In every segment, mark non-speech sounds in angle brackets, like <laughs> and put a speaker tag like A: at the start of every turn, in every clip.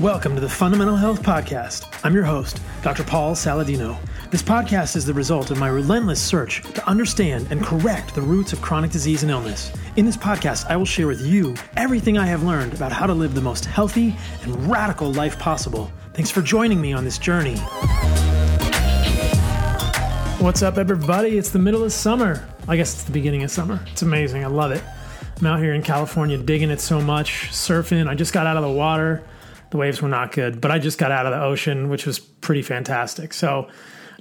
A: Welcome to the Fundamental Health Podcast. I'm your host, Dr. Paul Saladino. This podcast is the result of my relentless search to understand and correct the roots of chronic disease and illness. In this podcast, I will share with you everything I have learned about how to live the most healthy and radical life possible. Thanks for joining me on this journey. What's up, everybody? It's the middle of summer. I guess it's the beginning of summer. It's amazing. I love it. I'm out here in California digging it so much, surfing. I just got out of the water the waves were not good, but I just got out of the ocean, which was pretty fantastic. So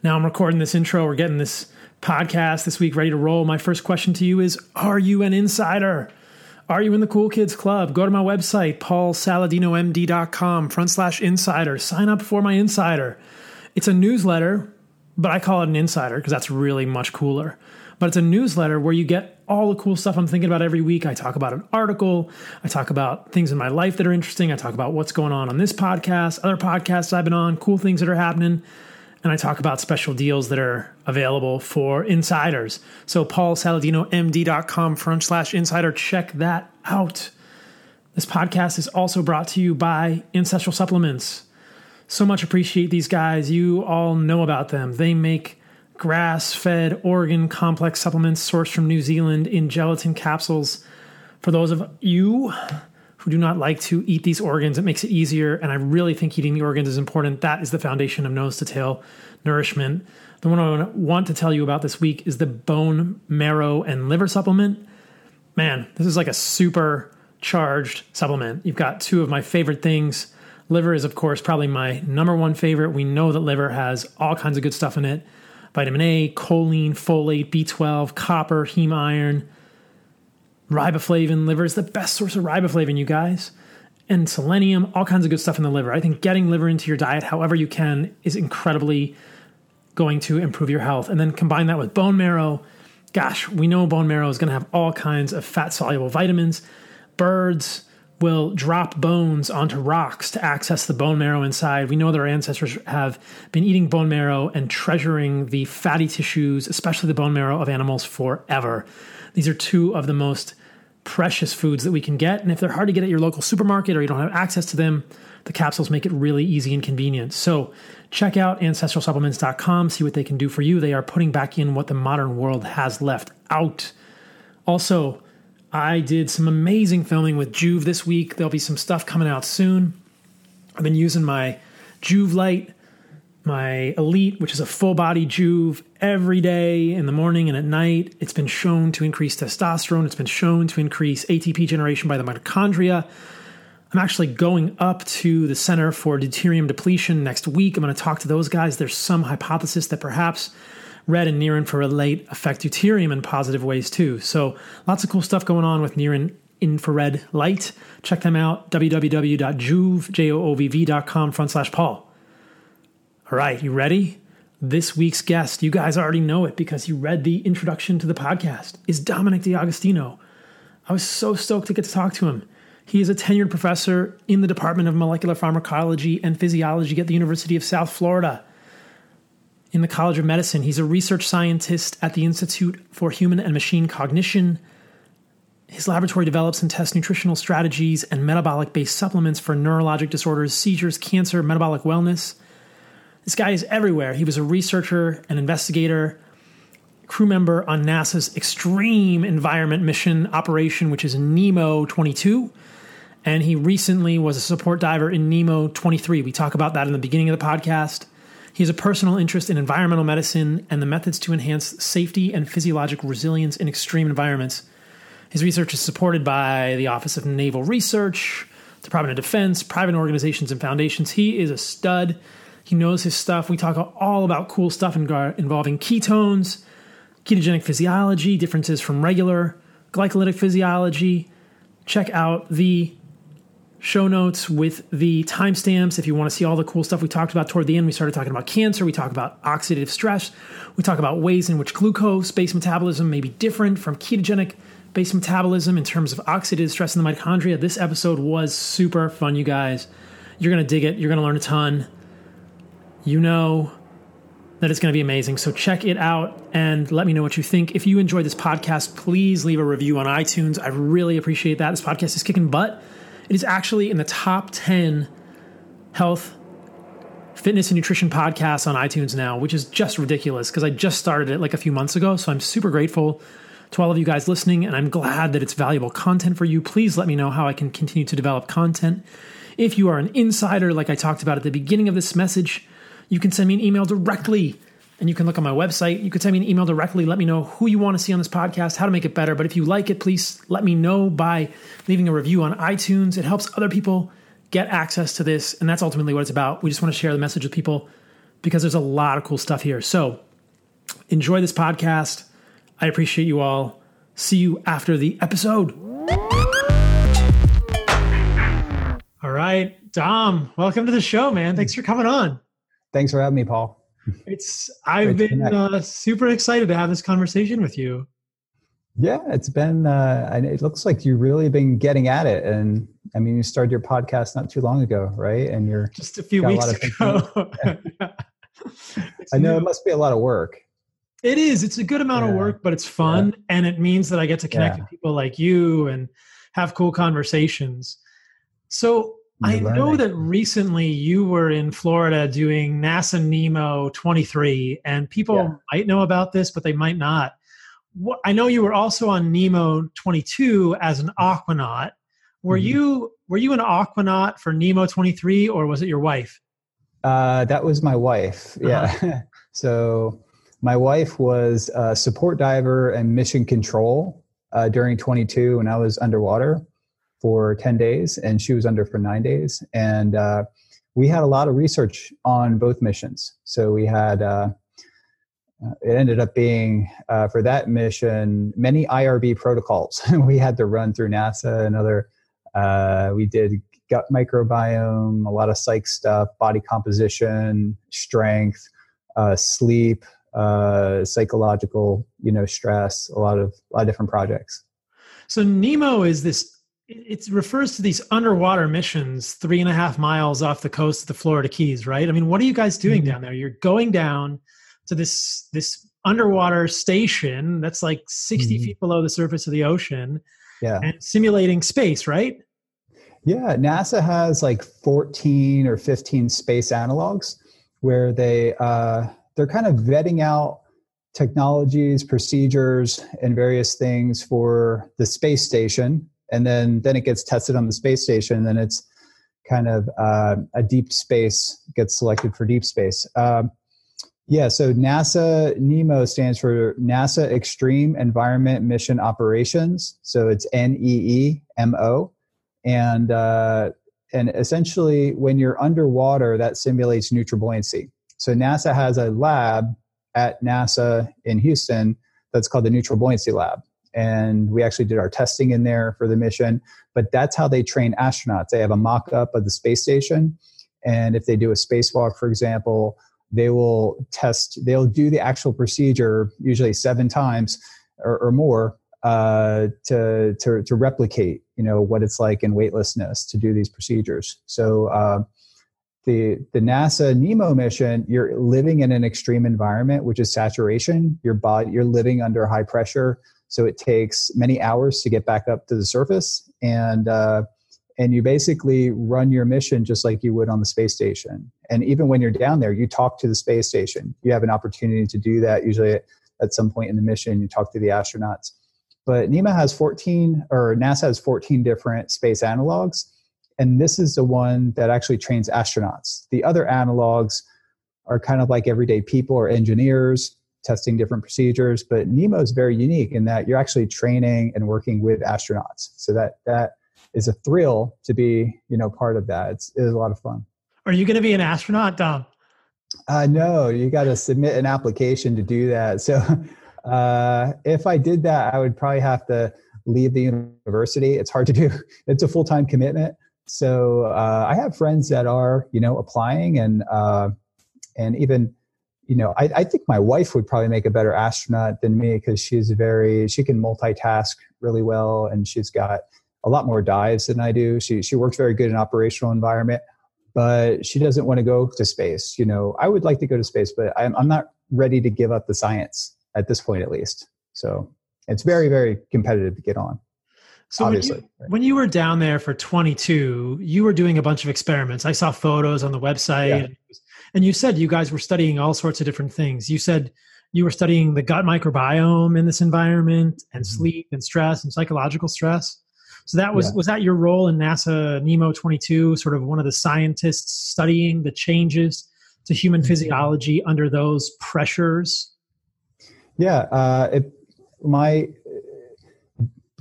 A: now I'm recording this intro. We're getting this podcast this week ready to roll. My first question to you is Are you an insider? Are you in the Cool Kids Club? Go to my website, paulsaladinomd.com, front slash insider. Sign up for my insider. It's a newsletter, but I call it an insider because that's really much cooler. But it's a newsletter where you get all the cool stuff I'm thinking about every week. I talk about an article. I talk about things in my life that are interesting. I talk about what's going on on this podcast, other podcasts I've been on, cool things that are happening. And I talk about special deals that are available for insiders. So paulsaladinomd.com front slash insider. Check that out. This podcast is also brought to you by Ancestral Supplements. So much appreciate these guys. You all know about them. They make grass fed organ complex supplements sourced from New Zealand in gelatin capsules. For those of you who do not like to eat these organs, it makes it easier. And I really think eating the organs is important. That is the foundation of nose to tail nourishment. The one I want to tell you about this week is the bone marrow and liver supplement. Man, this is like a super charged supplement. You've got two of my favorite things. Liver is, of course, probably my number one favorite. We know that liver has all kinds of good stuff in it vitamin A, choline, folate, B12, copper, heme iron, riboflavin. Liver is the best source of riboflavin, you guys. And selenium, all kinds of good stuff in the liver. I think getting liver into your diet however you can is incredibly going to improve your health. And then combine that with bone marrow. Gosh, we know bone marrow is going to have all kinds of fat soluble vitamins. Birds, will drop bones onto rocks to access the bone marrow inside. We know that our ancestors have been eating bone marrow and treasuring the fatty tissues, especially the bone marrow of animals, forever. These are two of the most precious foods that we can get. And if they're hard to get at your local supermarket or you don't have access to them, the capsules make it really easy and convenient. So check out ancestralsupplements.com, see what they can do for you. They are putting back in what the modern world has left out. Also, I did some amazing filming with Joovv this week. There'll be some stuff coming out soon. I've been using my Joovv light, my Elite, which is a full body Joovv, every day in the morning and at night. It's been shown to increase testosterone. It's been shown to increase ATP generation by the mitochondria. I'm actually going up to the Center for Deuterium Depletion next week. I'm going to talk to those guys. There's some hypothesis that perhaps red and near infrared light affect deuterium in positive ways too. So lots of cool stuff going on with near and infrared light. Check them out, www.joovv.com front slash Paul. All right, you ready? This week's guest, you guys already know it because you read the introduction to the podcast, is Dominic D'Agostino. I was so stoked to get to talk to him. He is a tenured professor in the Department of Molecular Pharmacology and Physiology at the University of South Florida in the College of Medicine. He's a research scientist at the Institute for Human and Machine Cognition. His laboratory develops and tests nutritional strategies and metabolic based supplements for neurologic disorders, seizures, cancer, metabolic wellness. This guy is everywhere. He was a researcher, an investigator, crew member on NASA's Extreme Environment Mission Operation, which is NEEMO 22. And he recently was a support diver in NEEMO 23. We talk about that in the beginning of the podcast. He has a personal interest in environmental medicine and the methods to enhance safety and physiological resilience in extreme environments. His research is supported by the Office of Naval Research, Department of Defense, private organizations, and foundations. He is a stud. He knows his stuff. We talk all about cool stuff involving ketones, ketogenic physiology, differences from regular glycolytic physiology. Check out the show notes with the timestamps if you want to see all the cool stuff we talked about toward the end. We started talking about cancer, we talk about oxidative stress, we talk about ways in which glucose based metabolism may be different from ketogenic based metabolism in terms of oxidative stress in the mitochondria. This episode was super fun, you guys. You're going to dig it, you're going to learn a ton. You know that it's going to be amazing. So check it out and let me know what you think. If you enjoyed this podcast, please leave a review on iTunes. I really appreciate that. This podcast is kicking butt. It is actually in the top 10 health, fitness, and nutrition podcasts on iTunes now, which is just ridiculous because I just started it like a few months ago. So I'm super grateful to all of you guys listening, and I'm glad that it's valuable content for you. Please let me know how I can continue to develop content. If you are an insider, like I talked about at the beginning of this message, you can send me an email directly and you can look on my website. You can send me an email directly. Let me know who you want to see on this podcast, how to make it better. But if you like it, please let me know by leaving a review on iTunes. It helps other people get access to this. And that's ultimately what it's about. We just want to share the message with people because there's a lot of cool stuff here. So enjoy this podcast. I appreciate you all. See you after the episode. All right, Dom, welcome to the show, man. Thanks for coming on.
B: Thanks for having me, Paul.
A: It's I've been uh, super excited to have this conversation with you.
B: Yeah, it's been. Uh, it looks like you've really been getting at it, and I mean, you started your podcast not too long ago, right? And you're
A: just a few weeks a ago. <laughs>
B: I know new. it must be a lot of work.
A: It is. It's a good amount yeah. of work, but it's fun, yeah. and it means that I get to connect with people like you and have cool conversations. So I know that recently you were in Florida doing NASA NEEMO 23, and people yeah. might know about this, but they might not. I know you were also on NEEMO 22 as an aquanaut. Were mm-hmm. you were you an aquanaut for NEEMO 23, or was it your wife?
B: Uh, that was my wife. Uh-huh. Yeah. <laughs> so my wife was a support diver and mission control uh, during 22 when I was underwater for 10 days and she was under for nine days. And uh, we had a lot of research on both missions. So we had, uh, uh it ended up being uh, for that mission many IRB protocols <laughs> we had to run through NASA and other. Uh, we did gut microbiome, a lot of psych stuff, body composition, strength, uh, sleep, psychological, you know, stress, a lot of a lot of different projects.
A: So NEEMO is this it refers to these underwater missions three and a half miles off the coast of the Florida Keys, right? I mean, what are you guys doing mm-hmm. down there? You're going down to this this underwater station that's like 60 mm-hmm. feet below the surface of the ocean, yeah, and simulating space, right?
B: Yeah, NASA has like 14 or 15 space analogs where they uh, they're kind of vetting out technologies, procedures, and various things for the space station and then then it gets tested on the space station and then it's kind of uh, a deep space gets selected for deep space. Um, yeah so nasa NEEMO stands for nasa extreme environment mission operations. So it's n-e-e-m-o and uh, and essentially when you're underwater that simulates neutral buoyancy. So nasa has a lab at nasa in houston that's called the neutral buoyancy lab and we actually did our testing in there for the mission. But that's how they train astronauts. They have a mock up of the space station. And if they do a spacewalk, for example, they will test, they'll do the actual procedure usually seven times or, or more uh, to, to, to replicate, you know, what it's like in weightlessness to do these procedures. So, uh, the, the NASA NEEMO mission, you're living in an extreme environment, which is saturation. Your body, you're living under high pressure. So it takes many hours to get back up to the surface, and uh, and you basically run your mission just like you would on the space station. And even when you're down there, you talk to the space station. You have an opportunity to do that usually at, at some point in the mission. You talk to the astronauts. But NEMA has 14, or NASA has 14 different space analogs, and this is the one that actually trains astronauts. The other analogs are kind of like everyday people or engineers testing different procedures. But NEEMO is very unique in that you're actually training and working with astronauts. So that that is a thrill to be, you know, part of that. It's, it is a lot of fun.
A: Are you going to be an astronaut, Dom?
B: Uh, no, you got to submit an application to do that. So <laughs> uh, if I did that, I would probably have to leave the university. It's hard to do. <laughs> It's a full time commitment. So uh, I have friends that are, you know, applying and uh, and even you know, I, I, think my wife would probably make a better astronaut than me because she's very, she can multitask really well and she's got a lot more dives than I do. She, she works very good in operational environment, but she doesn't want to go to space. You know, I would like to go to space, but I'm, I'm not ready to give up the science at this point, at least. So it's very, very competitive to get on.
A: So
B: obviously.
A: When you, when you, were down there for 22, you were doing a bunch of experiments. I saw photos on the website, yeah. And you said you guys were studying all sorts of different things. You said you were studying the gut microbiome in this environment, and mm-hmm. sleep, and stress, and psychological stress. So that was yeah. was that your role in NASA NEEMO 22, sort of one of the scientists studying the changes to human mm-hmm. physiology under those pressures?
B: Yeah, uh, it, my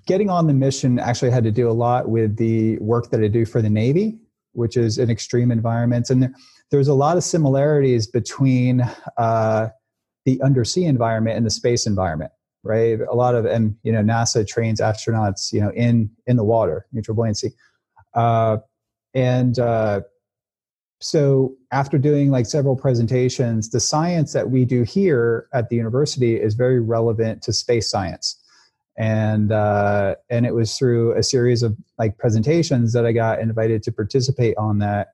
B: getting on the mission actually had to do a lot with the work that I do for the Navy, which is in extreme environments. And there, there's a lot of similarities between uh, the undersea environment and the space environment, right? A lot of, and you know, NASA trains astronauts, you know, in in the water, neutral buoyancy, uh, and uh, so after doing like several presentations, the science that we do here at the university is very relevant to space science. And uh, and it was through a series of like presentations that I got invited to participate on that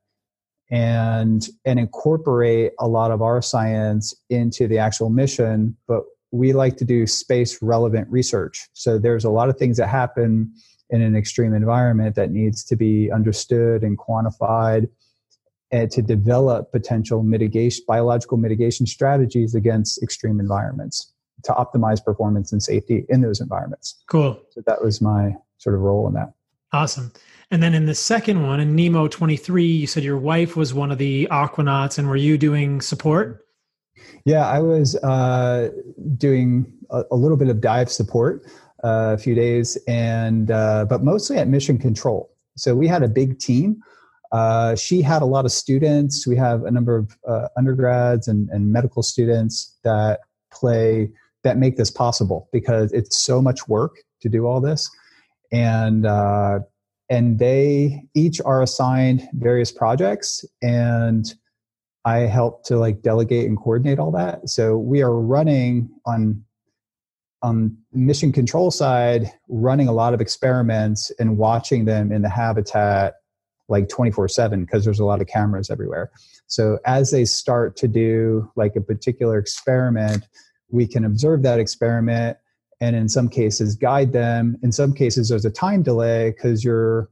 B: and and incorporate a lot of our science into the actual mission but we like to do space relevant research so there's a lot of things that happen in an extreme environment that needs to be understood and quantified and to develop potential mitigation biological mitigation strategies against extreme environments to optimize performance and safety in those environments.
A: Cool.
B: So that was my sort of role in that.
A: Awesome. And then in the second one, in NEEMO 23, you said your wife was one of the aquanauts, and were you doing support?
B: Yeah, I was uh, doing a, a, little bit of dive support uh, a few days, and uh, but mostly at mission control. So we had a big team. Uh, she had a lot of students. We have a number of uh, undergrads and, and medical students that play that make this possible because it's so much work to do all this and uh, and they each are assigned various projects and i help to like delegate and coordinate all that. So we are running on on mission control side running a lot of experiments and watching them in the habitat like 24 7 because there's a lot of cameras everywhere. So as they start to do like a particular experiment we can observe that experiment and in some cases guide them. In some cases there's a time delay because you're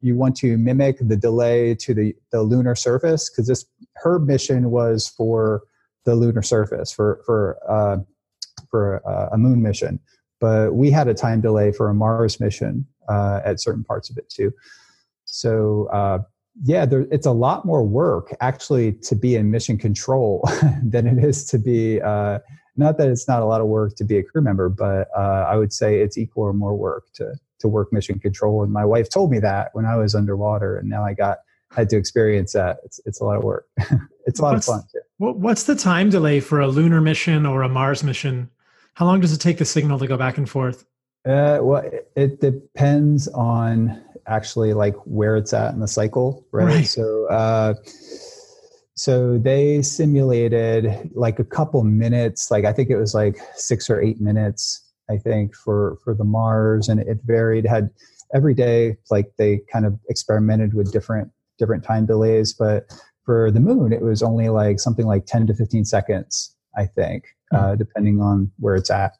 B: you want to mimic the delay to the, the lunar surface because this her mission was for the lunar surface for for uh, for uh, a moon mission. But we had a time delay for a mars mission uh, at certain parts of it too. So uh, yeah there, it's a lot more work actually to be in mission control <laughs> than it is to be uh, not that it's not a lot of work to be a crew member, but uh, I would say it's equal or more work to to work mission control. And my wife told me that when I was underwater, and now I got had to experience that. It's it's a lot of work. <laughs> it's a lot
A: what's,
B: of fun too.
A: What's the time delay for a lunar mission or a Mars mission? How long does it take the signal to go back and forth?
B: Uh, well, it, it depends on actually like where it's at in the cycle, right? right. So. Uh, so they simulated like a couple minutes like i think it was like six or eight minutes i think for for the mars and it varied. Had every day like they kind of experimented with different different time delays but for the moon it was only like something like 10 to 15 seconds i think mm-hmm. uh, depending on where it's at.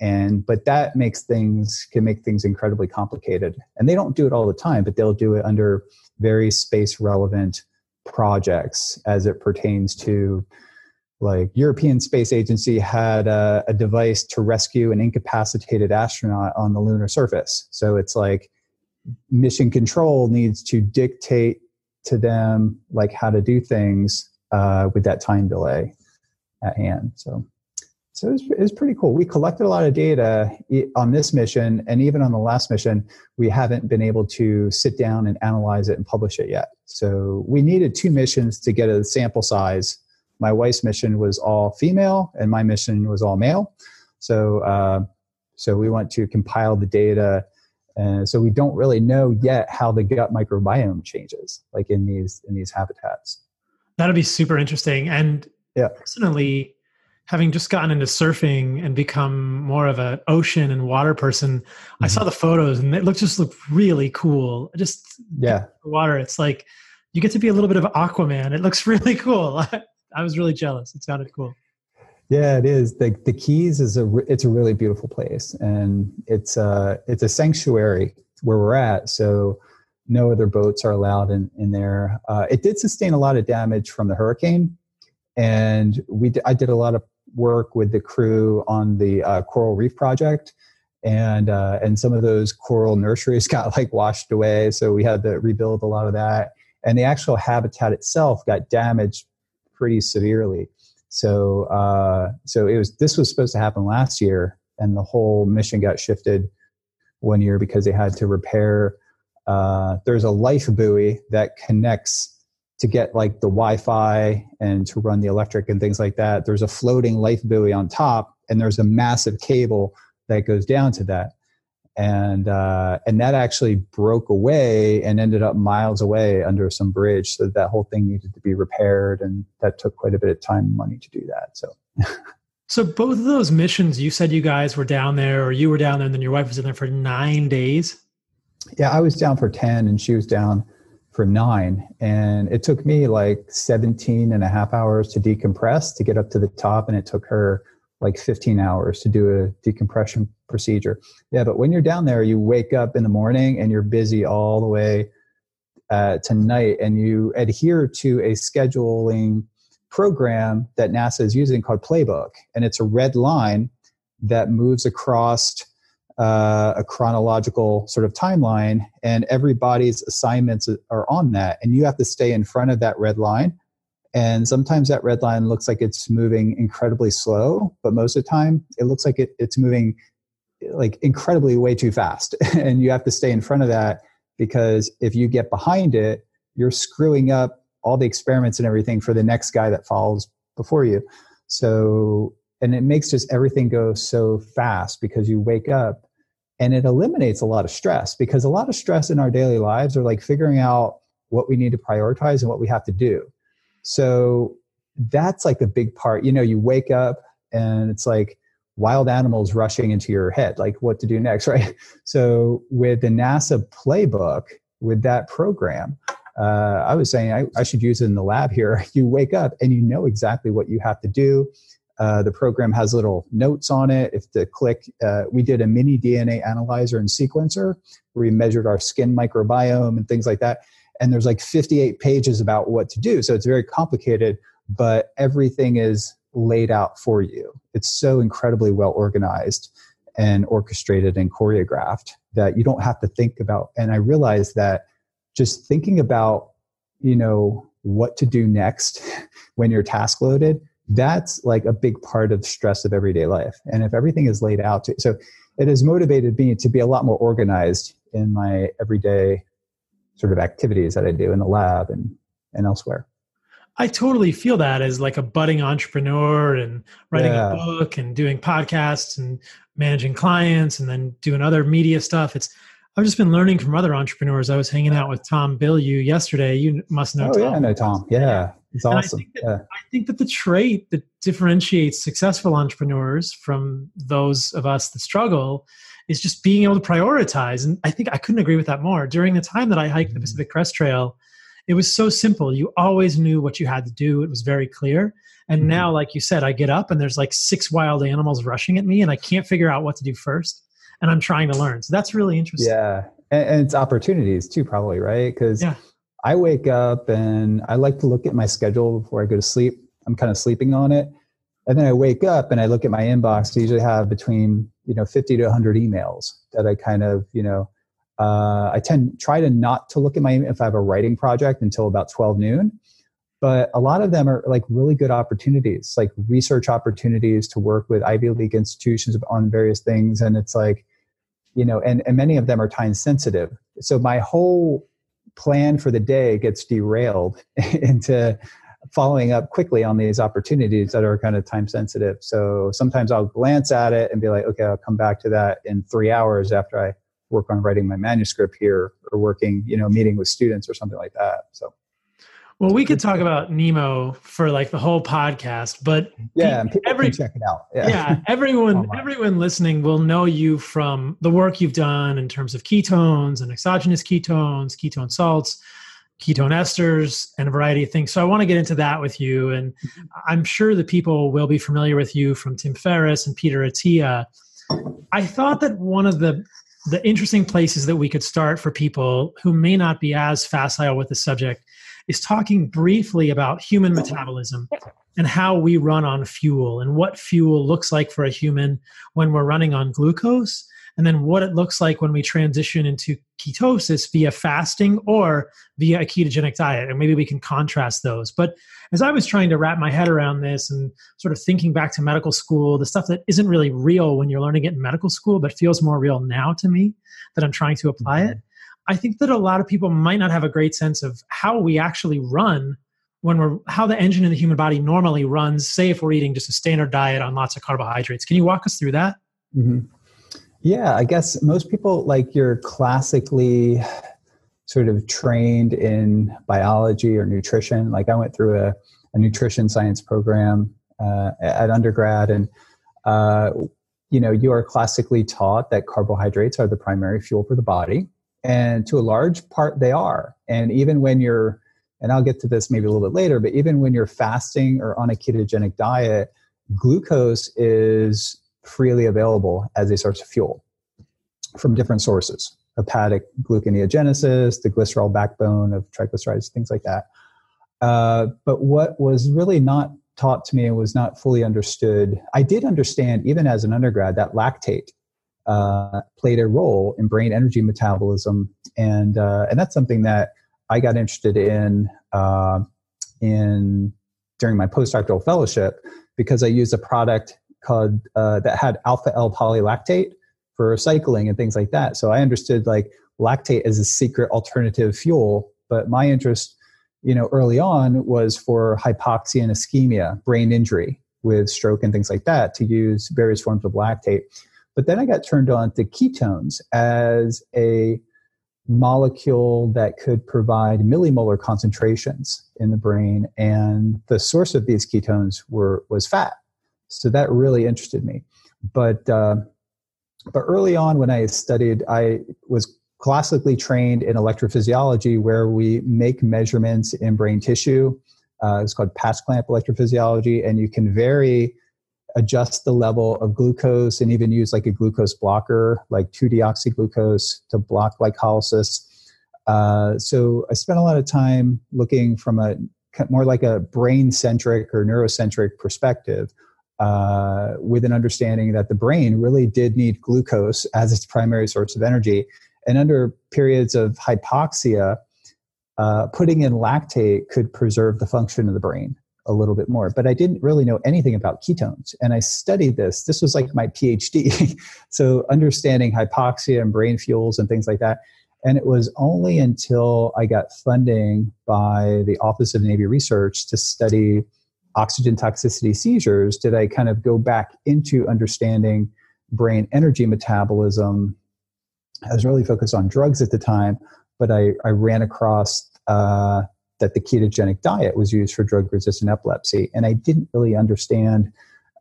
B: And but that makes things can make things incredibly complicated. And they don't do it all the time but they'll do it under very space relevant projects as it pertains to like European Space Agency had a, a, device to rescue an incapacitated astronaut on the lunar surface. So it's like mission control needs to dictate to them like how to do things uh, with that time delay at hand. So so it was, it was pretty cool. We collected a lot of data on this mission, and even on the last mission, we haven't been able to sit down and analyze it and publish it yet. So we needed two missions to get a sample size. My wife's mission was all female, and my mission was all male. So, uh, so we want to compile the data. And so we don't really know yet how the gut microbiome changes, like in these in these habitats.
A: That'll be super interesting. And yeah. personally, having just gotten into surfing and become more of an ocean and water person, mm-hmm. I saw the photos and it looked just looked really cool. Just
B: yeah,
A: water. It's like you get to be a little bit of Aquaman. It looks <laughs> really cool. <laughs> I was really jealous. It sounded cool.
B: Yeah, it is. the The Keys is a it's a really beautiful place, and it's a it's a sanctuary where we're at. So no other boats are allowed in in there. Uh, it did sustain a lot of damage from the hurricane, and we I did a lot of work with the crew on the uh, coral reef project. And uh, and some of those coral nurseries <laughs> got like washed away so we had to rebuild a lot of that. And the actual habitat itself got damaged pretty severely. So uh, so it was this was supposed to happen last year and the whole mission got shifted one year because they had to repair uh, there's a life buoy that connects to get like the Wi-Fi and to run the electric and things like that. There's a floating life buoy on top, and there's a massive cable that goes down to that. And uh, and that actually broke away and ended up miles away under some bridge. So that whole thing needed to be repaired, and that took quite a bit of time and money to do that. So.
A: so both of those missions, you said you guys were down there, or you were down there, and then your wife was in there for nine days.
B: Yeah, I was down for ten, and she was down for nine. And it took me like 17 and a half hours to decompress to get up to the top. And it took her like 15 hours to do a decompression procedure. Yeah, but when you're down there, you wake up in the morning and you're busy all the way uh, and you adhere to a scheduling program that NASA is using called Playbook. And it's a red line that moves across uh, a chronological sort of timeline, and everybody's assignments are on that, and you have to stay in front of that red line. And sometimes that red line looks like it's moving incredibly slow, but most of the time it looks like it, it's moving like incredibly way too fast. <laughs> and you have to stay in front of that because if you get behind it, you're screwing up all the experiments and everything for the next guy that follows before you. So and it makes just everything go so fast because you wake up and it eliminates a lot of stress because a lot of stress in our daily lives are like figuring out what we need to prioritize and what we have to do. So that's like a big part. You know you wake up and it's like wild animals rushing into your head like what to do next <laughs> right? So with the nasa playbook with that program uh, i was saying I, I should use it in the lab here. <laughs> You wake up and you know exactly what you have to do uh, the program has little notes on it. If the click, uh, we did a mini DNA analyzer and sequencer where we measured our skin microbiome and things like that. And there's like 58 pages about what to do. So it's very complicated, but everything is laid out for you. It's so incredibly well organized and orchestrated and choreographed that you don't have to think about. And I realized that just thinking about, you know, what to do next <laughs> when you're task loaded that's like a big part of stress of everyday life. And if everything is laid out, to, so it has motivated me to be a lot more organized in my everyday sort of activities that I do in the lab and, and elsewhere.
A: I totally feel that as like a budding entrepreneur and writing yeah. a book and doing podcasts and managing clients and then doing other media stuff. It's I've just been learning from other entrepreneurs. I was hanging out with Tom Bilyeu yesterday. You must know
B: oh,
A: Tom.
B: Yeah, I know Tom. Yeah. It's awesome.
A: I think, that, yeah. I think that the trait that differentiates successful entrepreneurs from those of us that struggle is just being able to prioritize. And I think I couldn't agree with that more. During the time that I hiked the mm-hmm. Pacific Crest Trail, it was so simple. You always knew what you had to do. It was very clear. And mm-hmm. now, like you said, I get up and there's like six wild animals rushing at me, and I can't figure out what to do first. And I'm trying to learn. So that's really interesting.
B: Yeah. And, and it's opportunities too, probably, right? Because yeah. I wake up and I like to look at my schedule before I go to sleep. I'm kind of sleeping on it. And then I wake up and I look at my inbox. I usually have between, you know, 50 to 100 emails that I kind of, you know, uh, I tend try to not to look at my if I have a writing project until about 12 noon. But a lot of them are like really good opportunities, like research opportunities to work with Ivy League institutions on various things. And it's like, you know, and, and many of them are time sensitive. So my whole plan for the day gets derailed <laughs> into following up quickly on these opportunities that are kind of time sensitive. So sometimes I'll glance at it and be like, okay, I'll come back to that in three hours after I work on writing my manuscript here or working, you know, meeting with students or something like that. So
A: well, we could talk about NEEMO for like the whole podcast, but
B: yeah, every, check it out.
A: Yeah, yeah everyone, <laughs> oh everyone listening will know you from the work you've done in terms of ketones and exogenous ketones, ketone salts, ketone esters and a variety of things. So I want to get into that with you. And mm-hmm. I'm sure the people will be familiar with you from Tim Ferriss and Peter Attia. I thought that one of the the interesting places that we could start for people who may not be as facile with the subject is talking briefly about human metabolism and how we run on fuel and what fuel looks like for a human when we're running on glucose and then what it looks like when we transition into ketosis via fasting or via a ketogenic diet. And maybe we can contrast those. But as I was trying to wrap my head around this and sort of thinking back to medical school, the stuff that isn't really real when you're learning it in medical school, but feels more real now to me that I'm trying to apply it. Mm-hmm. I think that a lot of people might not have a great sense of how we actually run when we're how the engine in the human body normally runs say if we're eating just a standard diet on lots of carbohydrates can you walk us through that mm-hmm.
B: Yeah, I guess most people like you're classically sort of trained in biology or nutrition. Like I went through a, a nutrition science program uh, at undergrad, and uh, you know you are classically taught that carbohydrates are the primary fuel for the body, and to a large part they are. And even when you're, and I'll get to this maybe a little bit later, but even when you're fasting or on a ketogenic diet, glucose is freely available as a source of fuel from different sources hepatic gluconeogenesis, the glycerol backbone of triglycerides, things like that. Uh, but what was really not taught to me and was not fully understood, I did understand even as an undergrad that lactate uh, played a role in brain energy metabolism, and uh, and that's something that I got interested in uh, in during my postdoctoral fellowship because I used a product called uh, that had alpha L polylactate for cycling and things like that. So I understood like lactate as a secret alternative fuel, but my interest, you know, early on was for hypoxia and ischemia, brain injury with stroke and things like that to use various forms of lactate. But then I got turned on to ketones as a molecule that could provide millimolar concentrations in the brain and the source of these ketones were was fat so that really interested me. But uh, but early on, when I studied, I was classically trained in electrophysiology, where we make measurements in brain tissue. Uh, it's called patch clamp electrophysiology, and you can vary, adjust the level of glucose, and even use like a glucose blocker, like 2-deoxyglucose, to block glycolysis. Uh, so I spent a lot of time looking from a more like a brain centric or neurocentric perspective uh, with an understanding that the brain really did need glucose as its primary source of energy. And under periods of hypoxia, uh, putting in lactate could preserve the function of the brain a little bit more. But I didn't really know anything about ketones. And I studied this. This was like my PhD. <laughs> so understanding hypoxia and brain fuels and things like that. And it was only until I got funding by the Office of Navy Research to study oxygen toxicity seizures did I kind of go back into understanding brain energy metabolism. I was really focused on drugs at the time, but I, I ran across uh, that the ketogenic diet was used for drug resistant epilepsy. And I didn't really understand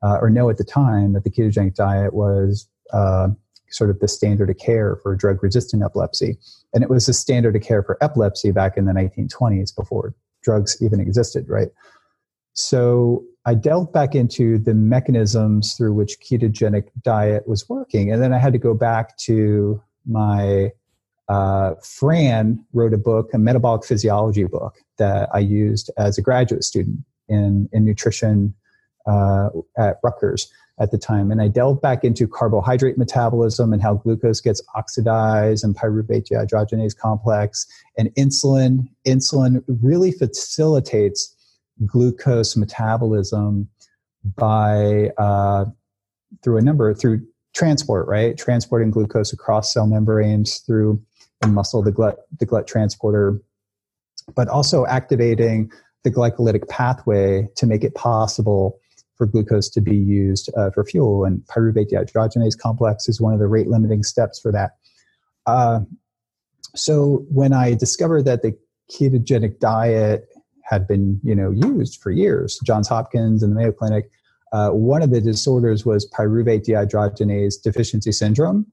B: uh, or know at the time that the ketogenic diet was uh, sort of the standard of care for drug resistant epilepsy. And it was the standard of care for epilepsy back in the 1920s before drugs even existed, right? So I delved back into the mechanisms through which ketogenic diet was working. And then I had to go back to my uh, Frayn wrote a book, a metabolic physiology book that I used as a graduate student in, in nutrition uh, at Rutgers at the time. And I delved back into carbohydrate metabolism and how glucose gets oxidized and pyruvate dehydrogenase complex and insulin. Insulin really facilitates glucose metabolism by uh, through a number through transport, right? Transporting glucose across cell membranes through muscle, the glut, the glut transporter, but also activating the glycolytic pathway to make it possible for glucose to be used uh, for fuel. And pyruvate dehydrogenase complex is one of the rate limiting steps for that. Uh, so when I discovered that the ketogenic diet had been you know used for years. Johns Hopkins and the Mayo Clinic. Uh, one of the disorders was pyruvate dehydrogenase deficiency syndrome,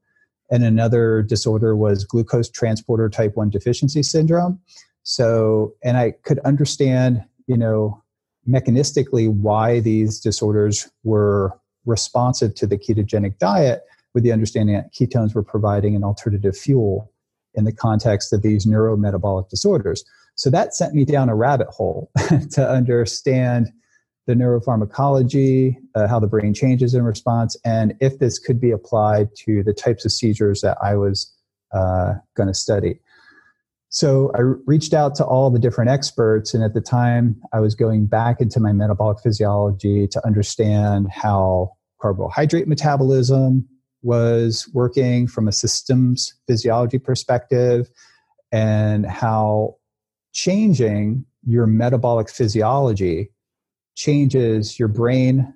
B: and another disorder was glucose transporter type one deficiency syndrome. So, and I could understand, you know, mechanistically why these disorders were responsive to the ketogenic diet with the understanding that ketones were providing an alternative fuel in the context of these neurometabolic disorders. So that sent me down a rabbit hole <laughs> to understand the neuropharmacology, uh, how the brain changes in response, and if this could be applied to the types of seizures that I was uh, going to study. So I reached out to all the different experts, and at the time, I was going back into my metabolic physiology to understand how carbohydrate metabolism was working from a systems physiology perspective, and how changing your metabolic physiology changes your brain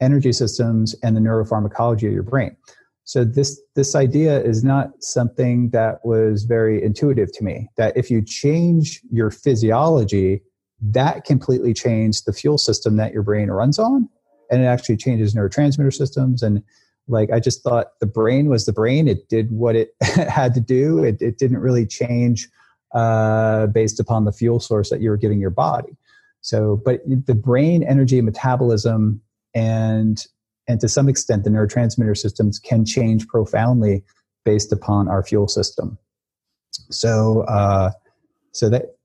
B: energy systems and the neuropharmacology of your brain. So this this idea is not something that was very intuitive to me. That if you change your physiology, that completely changed the fuel system that your brain runs on, and it actually changes neurotransmitter systems. And like I just thought, the brain was the brain; it did what it <laughs> had to do. It, it didn't really change uh, based upon the fuel source that you were giving your body. So, but the brain energy metabolism and and to some extent the neurotransmitter systems can change profoundly based upon our fuel system. So, uh, so that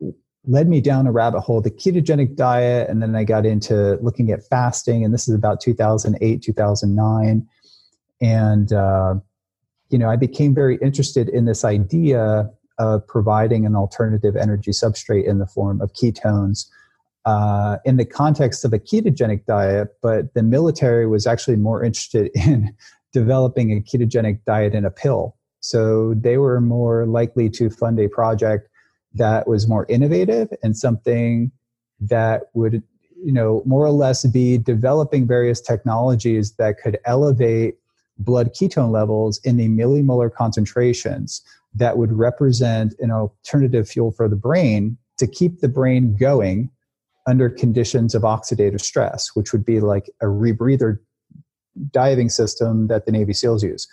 B: led me down a rabbit hole, the ketogenic diet, and then I got into looking at fasting, and this is about 2008, 2009, and uh, you know I became very interested in this idea of providing an alternative energy substrate in the form of ketones uh, in the context of a ketogenic diet, but the military was actually more interested <laughs> in developing a ketogenic diet in a pill. So they were more likely to fund a project that was more innovative and something that would, you know, more or less be developing various technologies that could elevate blood ketone levels in the millimolar concentrations that would represent an alternative fuel for the brain to keep the brain going under conditions of oxidative stress, which would be like a rebreather diving system that the Navy SEALs use.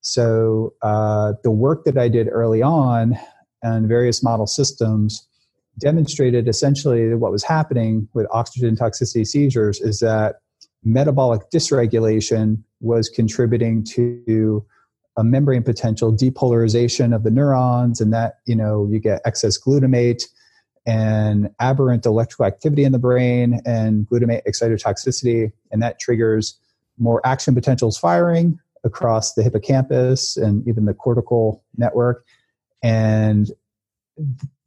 B: So uh, the work that I did early on and various model systems demonstrated essentially what was happening with oxygen toxicity seizures is that metabolic dysregulation was contributing to a membrane potential depolarization of the neurons and that you know you get excess glutamate and aberrant electrical activity in the brain and glutamate excitotoxicity, and that triggers more action potentials firing across the hippocampus and even the cortical network. And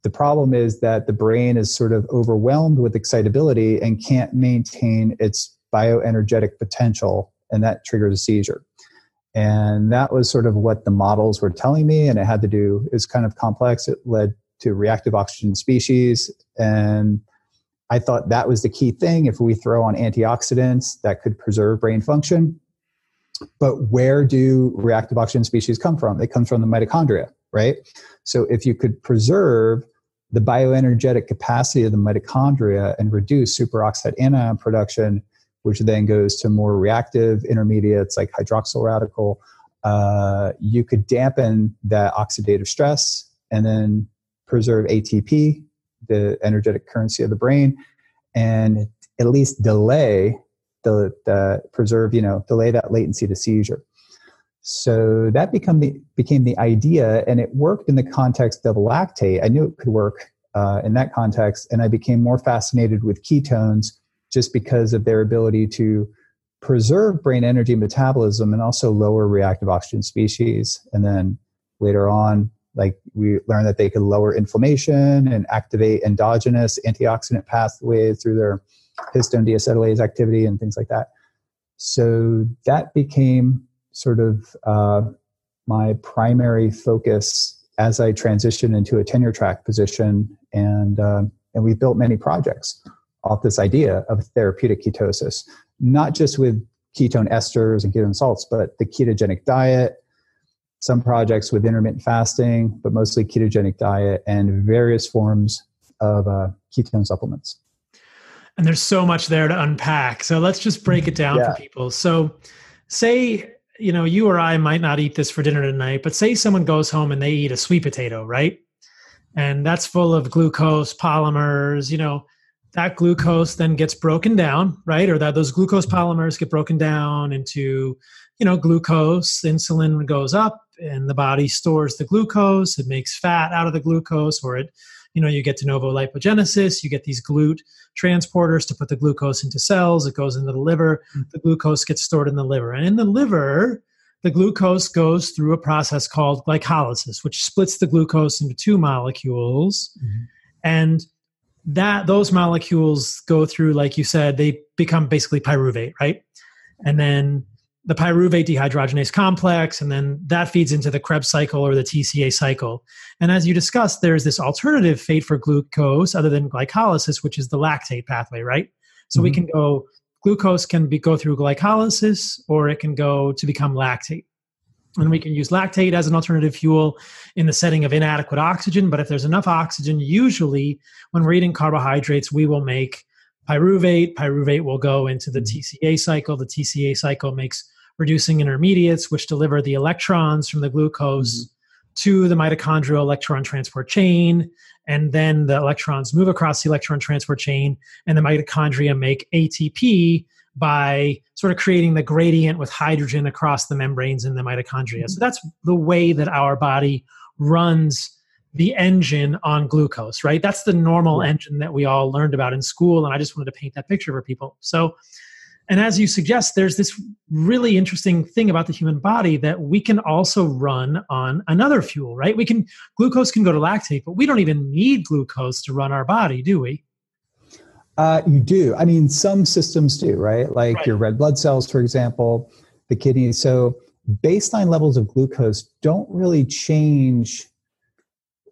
B: the problem is that the brain is sort of overwhelmed with excitability and can't maintain its bioenergetic potential, and that triggers a seizure. And that was sort of what the models were telling me, and it had to do is kind of complex. It led to reactive oxygen species. And I thought that was the key thing. If we throw on antioxidants, that could preserve brain function. But where do reactive oxygen species come from? They come from the mitochondria, right? So if you could preserve the bioenergetic capacity of the mitochondria and reduce superoxide anion production, which then goes to more reactive intermediates like hydroxyl radical, uh, you could dampen that oxidative stress and then preserve ATP, the energetic currency of the brain, and at least delay the, the preserve, you know, delay that latency to seizure. So that become the, became the idea, and it worked in the context of lactate. I knew it could work uh, in that context, and I became more fascinated with ketones just because of their ability to preserve brain energy metabolism and also lower reactive oxygen species. And then later on, like we learned that they could lower inflammation and activate endogenous antioxidant pathways through their histone deacetylase activity and things like that. So that became sort of uh, my primary focus as I transitioned into a tenure track position, and uh, and we built many projects off this idea of therapeutic ketosis, not just with ketone esters and ketone salts, but the ketogenic diet, some projects with intermittent fasting, but mostly ketogenic diet and various forms of uh, ketone supplements.
A: And there's so much there to unpack. So let's just break it down yeah. for people. So, say, you know, you or I might not eat this for dinner tonight, but say someone goes home and they eat a sweet potato, right? and that's full of glucose polymers. You know, that glucose then gets broken down, right? Or that those glucose polymers get broken down into, you know, glucose. Insulin goes up, and the body stores the glucose. It makes fat out of the glucose, or it, you know, you get de novo lipogenesis. You get these GLUT transporters to put the glucose into cells. It goes into the liver. Mm-hmm. The glucose gets stored in the liver, and in the liver, the glucose goes through a process called glycolysis, which splits the glucose into two molecules, mm-hmm. and that those molecules go through like you said they become basically pyruvate right and then the pyruvate dehydrogenase complex and then that feeds into the krebs cycle or the tca cycle and as you discussed there's this alternative fate for glucose other than glycolysis which is the lactate pathway right so mm-hmm. we can go glucose can be go through glycolysis or it can go to become lactate and we can use lactate as an alternative fuel in the setting of inadequate oxygen. But if there's enough oxygen, usually when we're eating carbohydrates, we will make pyruvate. Pyruvate will go into the mm-hmm. TCA cycle. The TCA cycle makes reducing intermediates, which deliver the electrons from the glucose mm-hmm. to the mitochondrial electron transport chain. And then the electrons move across the electron transport chain, and the mitochondria make ATP, by sort of creating the gradient with hydrogen across the membranes in the mitochondria. So that's the way that our body runs the engine on glucose, right? That's the normal engine that we all learned about in school. And I just wanted to paint that picture for people. So, and as you suggest, there's this really interesting thing about the human body that we can also run on another fuel, right? We can, glucose can go to lactate, but we don't even need glucose to run our body, do we?
B: Uh, you do. I mean, some systems do, right? Like right. your red blood cells, for example, the kidneys. So baseline levels of glucose don't really change.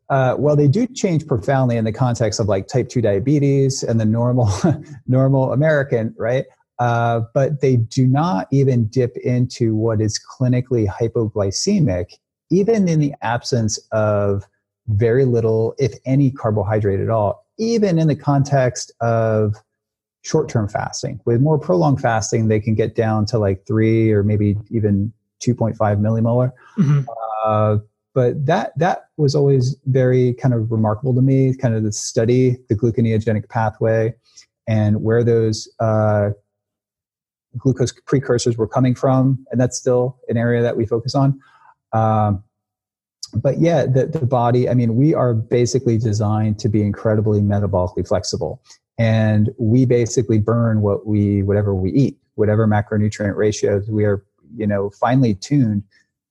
B: Uh, well, they do change profoundly in the context of like type 2 diabetes and the normal <laughs> normal American, right? Uh, but they do not even dip into what is clinically hypoglycemic, even in the absence of very little, if any, carbohydrate at all even in the context of short term fasting. With more prolonged fasting, they can get down to like three or maybe even 2.5 millimolar. Mm-hmm. Uh, but that that was always very kind of remarkable to me, kind of the study the gluconeogenic pathway and where those uh, glucose precursors were coming from, and that's still an area that we focus on. Um, but yeah, the, the body, I mean, we are basically designed to be incredibly metabolically flexible. And we basically burn what we, whatever we eat, whatever macronutrient ratios we are, you know, finely tuned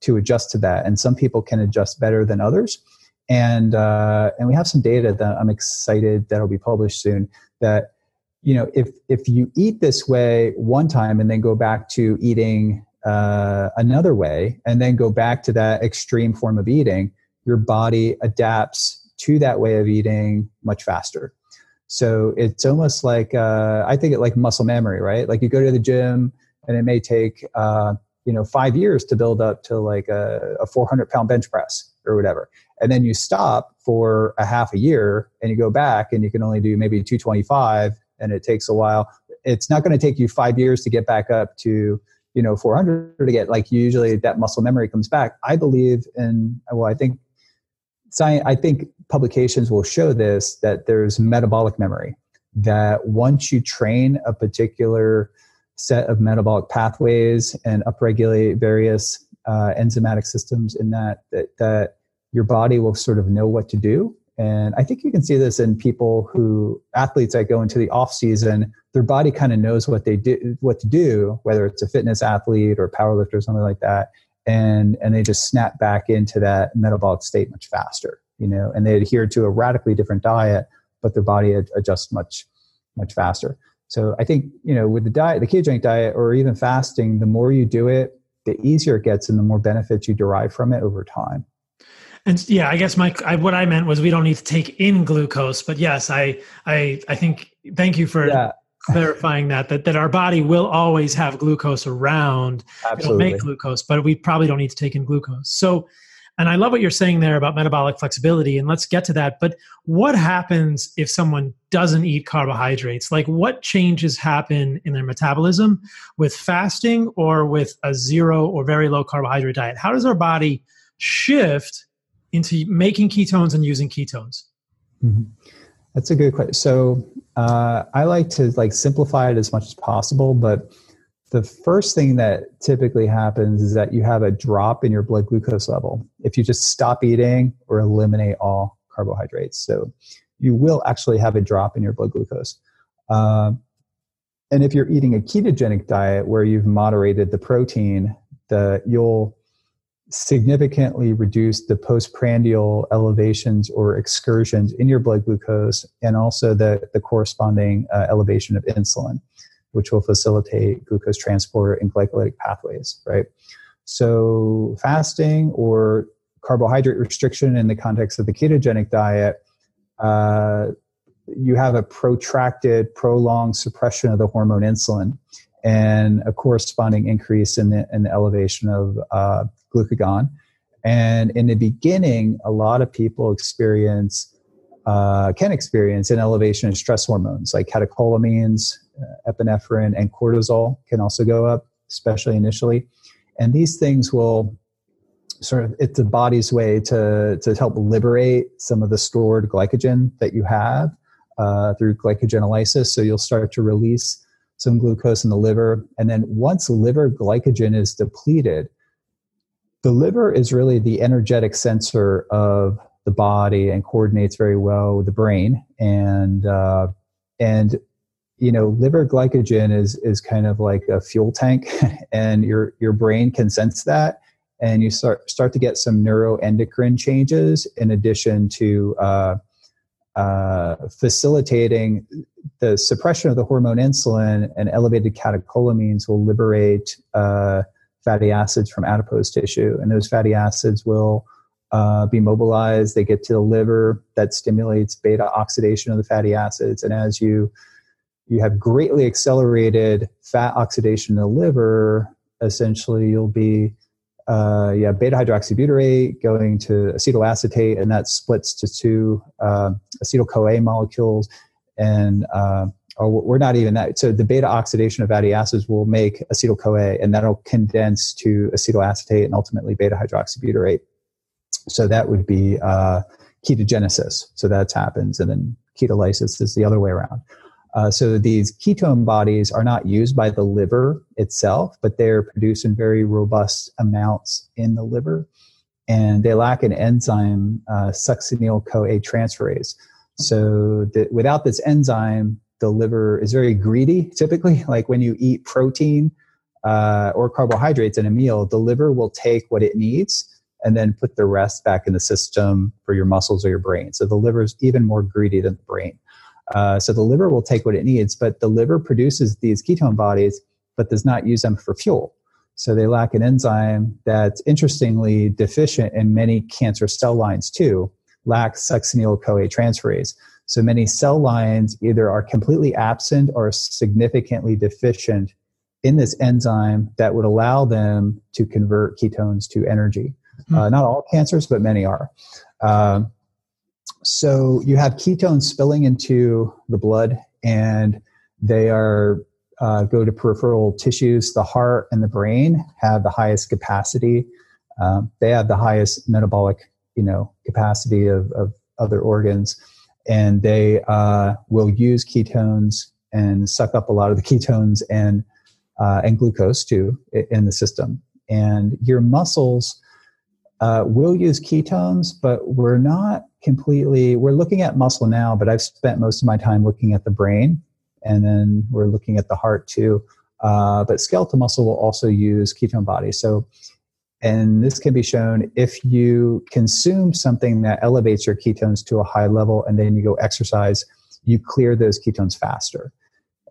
B: to adjust to that. And some people can adjust better than others. And, uh, and we have some data that I'm excited that'll be published soon that, you know, if, if you eat this way one time and then go back to eating uh, another way and then go back to that extreme form of eating, your body adapts to that way of eating much faster. So it's almost like uh, I think it like muscle memory, right? Like you go to the gym and it may take uh, you know five years to build up to like a, a 400 pound bench press or whatever, and then you stop for a half a year and you go back and you can only do maybe 225, and it takes a while. It's not going to take you five years to get back up to you know 400 to get like usually that muscle memory comes back. I believe in well i think science i think publications will show this that there's metabolic memory that once you train a particular set of metabolic pathways and upregulate various uh, enzymatic systems in that, that that your body will sort of know what to do and I think you can see this in people who athletes that go into the off season, their body kind of knows what they do, what to do, whether it's a fitness athlete or powerlifter or something like that. And, and they just snap back into that metabolic state much faster, you know, and they adhere to a radically different diet, but their body ad- adjusts much, much faster. So I think, you know, with the diet, the ketogenic diet or even fasting, the more you do it, the easier it gets and the more benefits you derive from it over time.
A: And yeah, I guess my I, what I meant was we don't need to take in glucose, but yes, I I I think thank you for yeah. clarifying that that that our body will always have glucose around.
B: Absolutely.
A: It'll make glucose, but we probably don't need to take in glucose. So and I love what you're saying there about metabolic flexibility, and let's get to that. But what happens if someone doesn't eat carbohydrates? Like, what changes happen in their metabolism with fasting or with a zero or very low carbohydrate diet? How does our body shift into making ketones and using ketones?
B: Mm-hmm. That's a good question. So uh, I like to like simplify it as much as possible, but the first thing that typically happens is that you have a drop in your blood glucose level if you just stop eating or eliminate all carbohydrates. So you will actually have a drop in your blood glucose. Uh, and if you're eating a ketogenic diet where you've moderated the protein, the you'll significantly reduce the postprandial elevations or excursions in your blood glucose and also the, the corresponding uh, elevation of insulin, which will facilitate glucose transport and glycolytic pathways, right? So, fasting or carbohydrate restriction in the context of the ketogenic diet, uh, you have a protracted, prolonged suppression of the hormone insulin and a corresponding increase in the, in the elevation of uh, glucagon. And in the beginning, a lot of people experience, uh, can experience an elevation in stress hormones like catecholamines, uh, epinephrine, and cortisol can also go up, especially initially. And these things will sort of, it's the body's way to, to help liberate some of the stored glycogen that you have uh, through glycogenolysis. So you'll start to release some glucose in the liver. And then once liver glycogen is depleted, the liver is really the energetic sensor of the body and coordinates very well with the brain. And uh, and you know, liver glycogen is is kind of like a fuel tank, <laughs> and your your brain can sense that, and you start start to get some neuroendocrine changes in addition to uh, uh, facilitating the suppression of the hormone insulin and elevated catecholamines will liberate uh, fatty acids from adipose tissue, and those fatty acids will uh, be mobilized. They get to the liver that stimulates beta oxidation of the fatty acids, and as you you have greatly accelerated fat oxidation in the liver, essentially you'll be uh, yeah, beta hydroxybutyrate going to acetoacetate, and that splits to two uh, acetyl CoA molecules. And uh, we're not even that. So the beta oxidation of fatty acids will make acetyl CoA, and that'll condense to acetoacetate and ultimately beta hydroxybutyrate. So that would be uh, ketogenesis. So that happens, and then ketolysis is the other way around. Uh, so these ketone bodies are not used by the liver itself, but they're produced in very robust amounts in the liver, and they lack an enzyme, uh, succinyl CoA transferase. So the, without this enzyme, the liver is very greedy. Typically, <laughs> like when you eat protein uh, or carbohydrates in a meal, the liver will take what it needs and then put the rest back in the system for your muscles or your brain. So the liver is even more greedy than the brain. Uh, so the liver will take what it needs, but the liver produces these ketone bodies, but does not use them for fuel. So they lack an enzyme that's interestingly deficient in many cancer cell lines too, lacks succinyl CoA transferase. So many cell lines either are completely absent or significantly deficient in this enzyme that would allow them to convert ketones to energy. Mm-hmm. Uh, not all cancers, but many are. Um, so you have ketones spilling into the blood and they are uh, go to peripheral tissues. The heart and the brain have the highest capacity um, they have the highest metabolic you know capacity of, of other organs and they uh, will use ketones and suck up a lot of the <laughs> ketones and uh, and glucose too in the system. And your muscles uh, will use ketones but we're not completely we're looking at muscle now but i've spent most of my time looking at the brain and then we're looking at the heart too. Uh, but skeletal muscle will also use ketone bodies so and this can be shown if you consume something that elevates your ketones to a high level and then you go exercise you clear those ketones faster.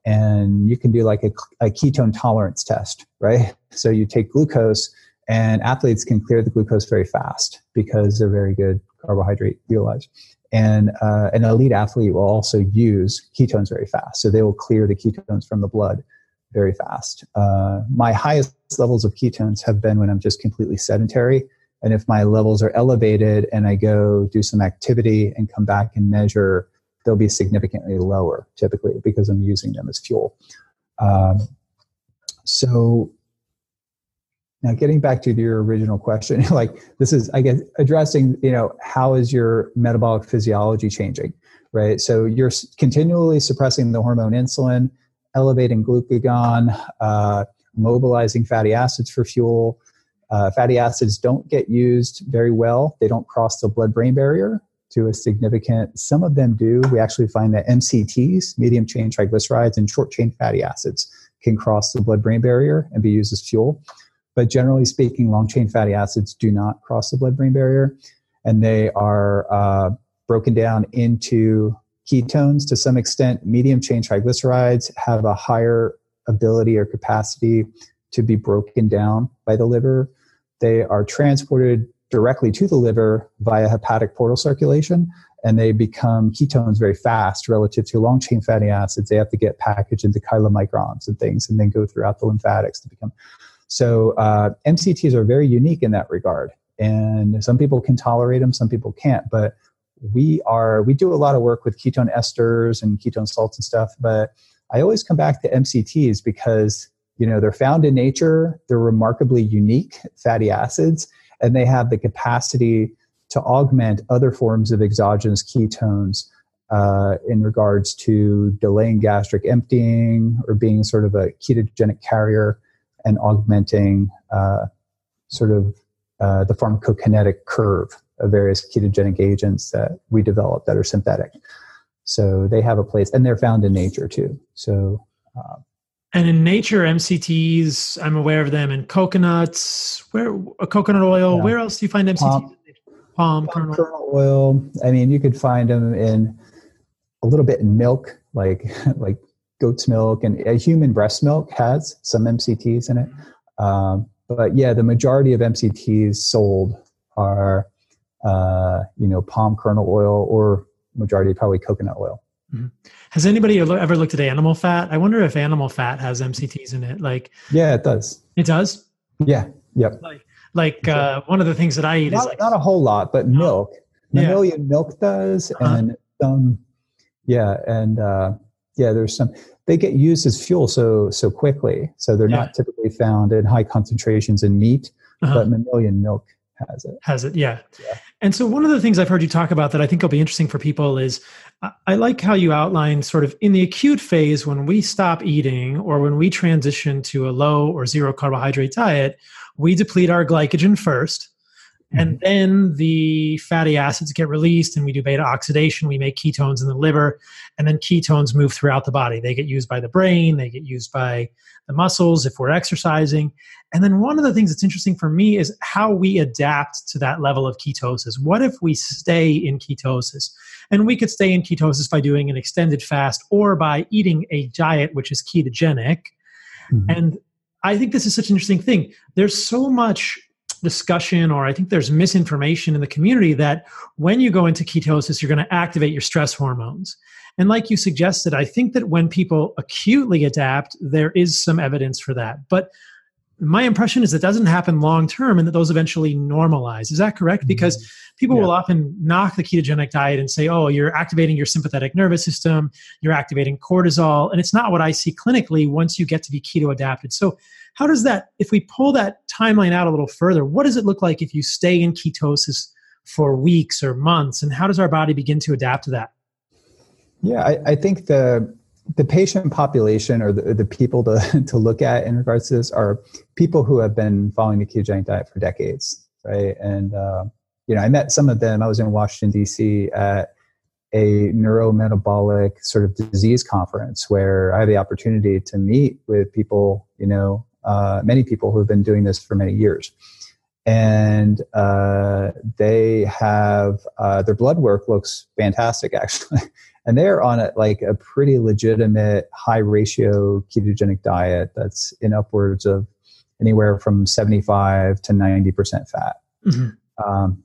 B: And you can do like a, a ketone tolerance test right? <laughs> So you take glucose and athletes can clear the glucose very fast because they're very good carbohydrate utilize. And uh, an elite athlete will also use ketones very fast. So they will clear the ketones from the blood very fast. Uh, my highest levels of ketones have been when I'm just completely sedentary. And if my levels are elevated and I go do some activity and come back and measure, they'll be significantly lower typically because I'm using them as fuel. Um, so now getting back to your original question <laughs> like this is i guess addressing you know how is your metabolic physiology changing right? So you're continually suppressing the hormone insulin elevating glucagon uh, mobilizing fatty acids for fuel. Uh, fatty acids don't get used very well. They don't cross the blood brain barrier to a significant some of them do. We actually find that mcts medium chain triglycerides and short chain fatty acids can cross the blood brain barrier and be used as fuel but generally speaking, long chain fatty acids do not cross the blood brain barrier and they are uh, broken down into ketones to some extent. Medium chain triglycerides have a higher ability or capacity to be broken down by the liver. They are transported directly to the liver via hepatic portal circulation and they become ketones very fast relative to long chain fatty acids. They have to get packaged into chylomicrons and things and then go throughout the lymphatics to become so uh, MCTs are very unique in that regard, and some people can tolerate them, some people can't. But we are we do a lot of work with ketone esters and ketone salts and stuff. But I always come back to MCTs because you know they're found in nature. They're remarkably unique fatty acids, and they have the capacity to augment other forms of exogenous ketones uh, in regards to delaying gastric emptying or being sort of a ketogenic carrier and augmenting uh, sort of uh, the pharmacokinetic curve of various ketogenic agents that we develop that are synthetic. So they have a place, and they're found in nature too. So.
A: Uh, and in nature, MCTs, I'm aware of them in coconuts. Where uh, coconut oil? Yeah. Where else do you find MCTs? Palm,
B: palm, palm kernel. kernel oil. I mean, you could find them in a little bit in milk, like <laughs> like goat's milk and a human breast milk has some MCTs in it. Um, but yeah, the majority of MCTs sold are, uh, you know, palm kernel oil or majority probably coconut oil.
A: Mm-hmm. Has anybody ever looked at animal fat? I wonder if animal fat has MCTs in it. Like,
B: yeah, it does.
A: It does.
B: Yeah. Yep.
A: Like, like uh, one of the things that I eat
B: not,
A: is like,
B: not a whole lot, but milk. Mammalian yeah. milk does, uh-huh. and some, yeah, and uh, yeah, there's some they get used as fuel so so quickly. So they're yeah. not typically found in high concentrations in meat, uh-huh. but mammalian milk has it.
A: Has it, yeah. yeah. And so one of the things I've heard you talk about that I think will be interesting for people is I like how you outline sort of in the acute phase when we stop eating or when we transition to a low or zero carbohydrate diet, we deplete our glycogen first and mm-hmm. then the fatty acids get released and we do beta oxidation. We make ketones in the liver and then ketones move throughout the body. They get used by the brain. They get used by the muscles if we're exercising. And then one of the things that's interesting for me is how we adapt to that level of ketosis. What if we stay in ketosis? And we could stay in ketosis by doing an extended fast or by eating a diet which is ketogenic. Mm-hmm. and i think this is such an interesting thing. There's so much discussion or I think there's misinformation in the community that when you go into ketosis, you're going to activate your stress hormones. And like you suggested, I think that when people acutely adapt, there is some evidence for that. But my impression is it doesn't happen long term and that those eventually normalize. Is that correct? Because mm-hmm. people yeah. will often knock the ketogenic diet and say, oh, you're activating your sympathetic nervous system, you're activating cortisol. And it's not what I see clinically once you get to be keto adapted. So how does that, if we pull that timeline out a little further, what does it look like if you stay in ketosis for weeks or months? And how does our body begin to adapt to that?
B: Yeah, I, I think the the patient population or the, the people to, <laughs> to look at in regards to this are people who have been following the ketogenic diet for decades, right? And uh, you know, I met some of them. I was in Washington D.C. at a neurometabolic sort of disease conference where I had the opportunity to meet with people, you know, uh, many people who have been doing this for many years. And uh, they have uh, their blood work looks fantastic, <laughs> actually. and they're on a, like a pretty legitimate high ratio ketogenic diet that's in upwards of anywhere from 75 to 90% fat. Mm-hmm. Um,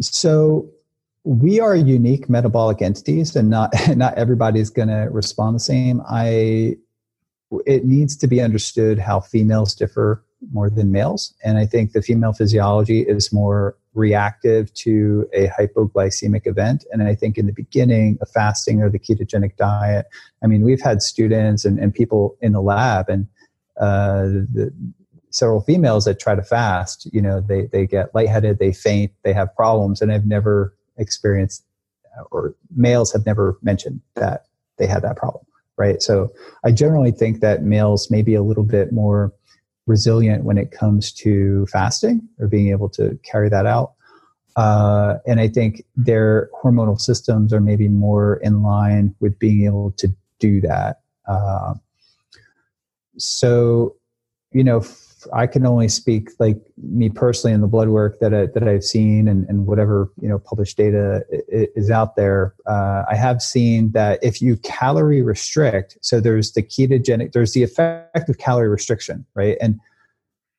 B: so we are unique metabolic entities and not <laughs> not everybody's going to respond the same i it needs to be understood how females differ more than males. And I think the female physiology is more reactive to a hypoglycemic event. And I think in the beginning of fasting or the ketogenic diet, I mean, we've had students and, and people in the lab and uh, the, several females that try to fast, you know, they, they get lightheaded, they faint, they have problems, and I've never experienced, or males have never mentioned that they had that problem, right? So I generally think that males may be a little bit more resilient when it comes to fasting or being able to carry that out. Uh, and I think their hormonal systems are maybe more in line with being able to do that. Uh, so, you know, I can only speak like me personally in the blood work that I, that I've seen and, and whatever you know published data is out there. Uh, I have seen that if you calorie restrict, so there's the ketogenic, there's the effect of calorie restriction, right? And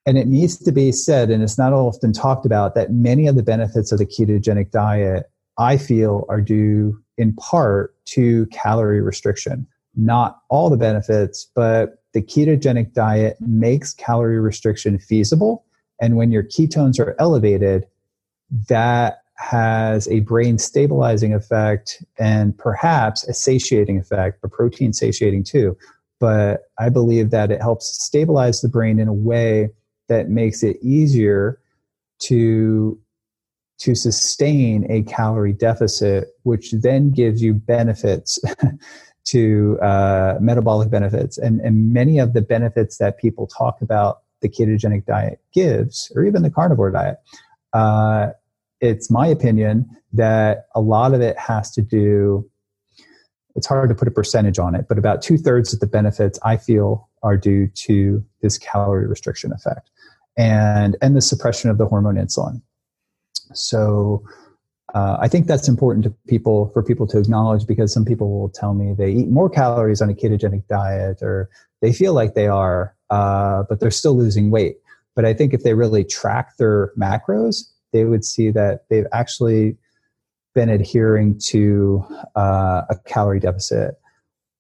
B: and it needs to be said, and it's not often talked about, that many of the benefits of the ketogenic diet, I feel, are due in part to calorie restriction. Not all the benefits, but the ketogenic diet makes calorie restriction feasible. And when your ketones are elevated, that has a brain stabilizing effect and perhaps a satiating effect, a protein satiating too. But I believe that it helps stabilize the brain in a way that makes it easier to to sustain a calorie deficit, which then gives you benefits <laughs> to uh, metabolic benefits. And, and many of the benefits that people talk about the ketogenic diet gives, or even the carnivore diet, uh, it's my opinion that a lot of it has to do, it's hard to put a percentage on it, but about two thirds of the benefits I feel are due to this calorie restriction effect and, and the suppression of the hormone insulin. So, uh, I think that's important to people for people to acknowledge because some people will tell me they eat more calories on a ketogenic diet or they feel like they are, uh, but they're still losing weight. But I think if they really track their macros, they would see that they've actually been adhering to uh, a calorie deficit.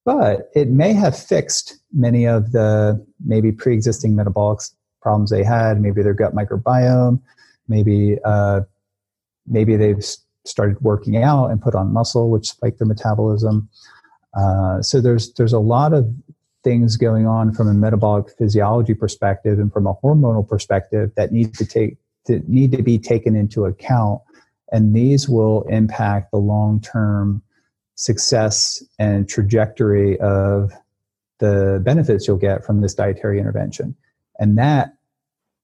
B: But it may have fixed many of the maybe pre-existing metabolic problems they had. Maybe their gut microbiome, maybe uh, maybe they've started working out and put on muscle, which spiked their metabolism. Uh, so there's there's a lot of things going on from a metabolic physiology perspective and from a hormonal perspective that need to take to need to be taken into account, and these will impact the long term success and trajectory of the benefits you'll get from this dietary intervention. And that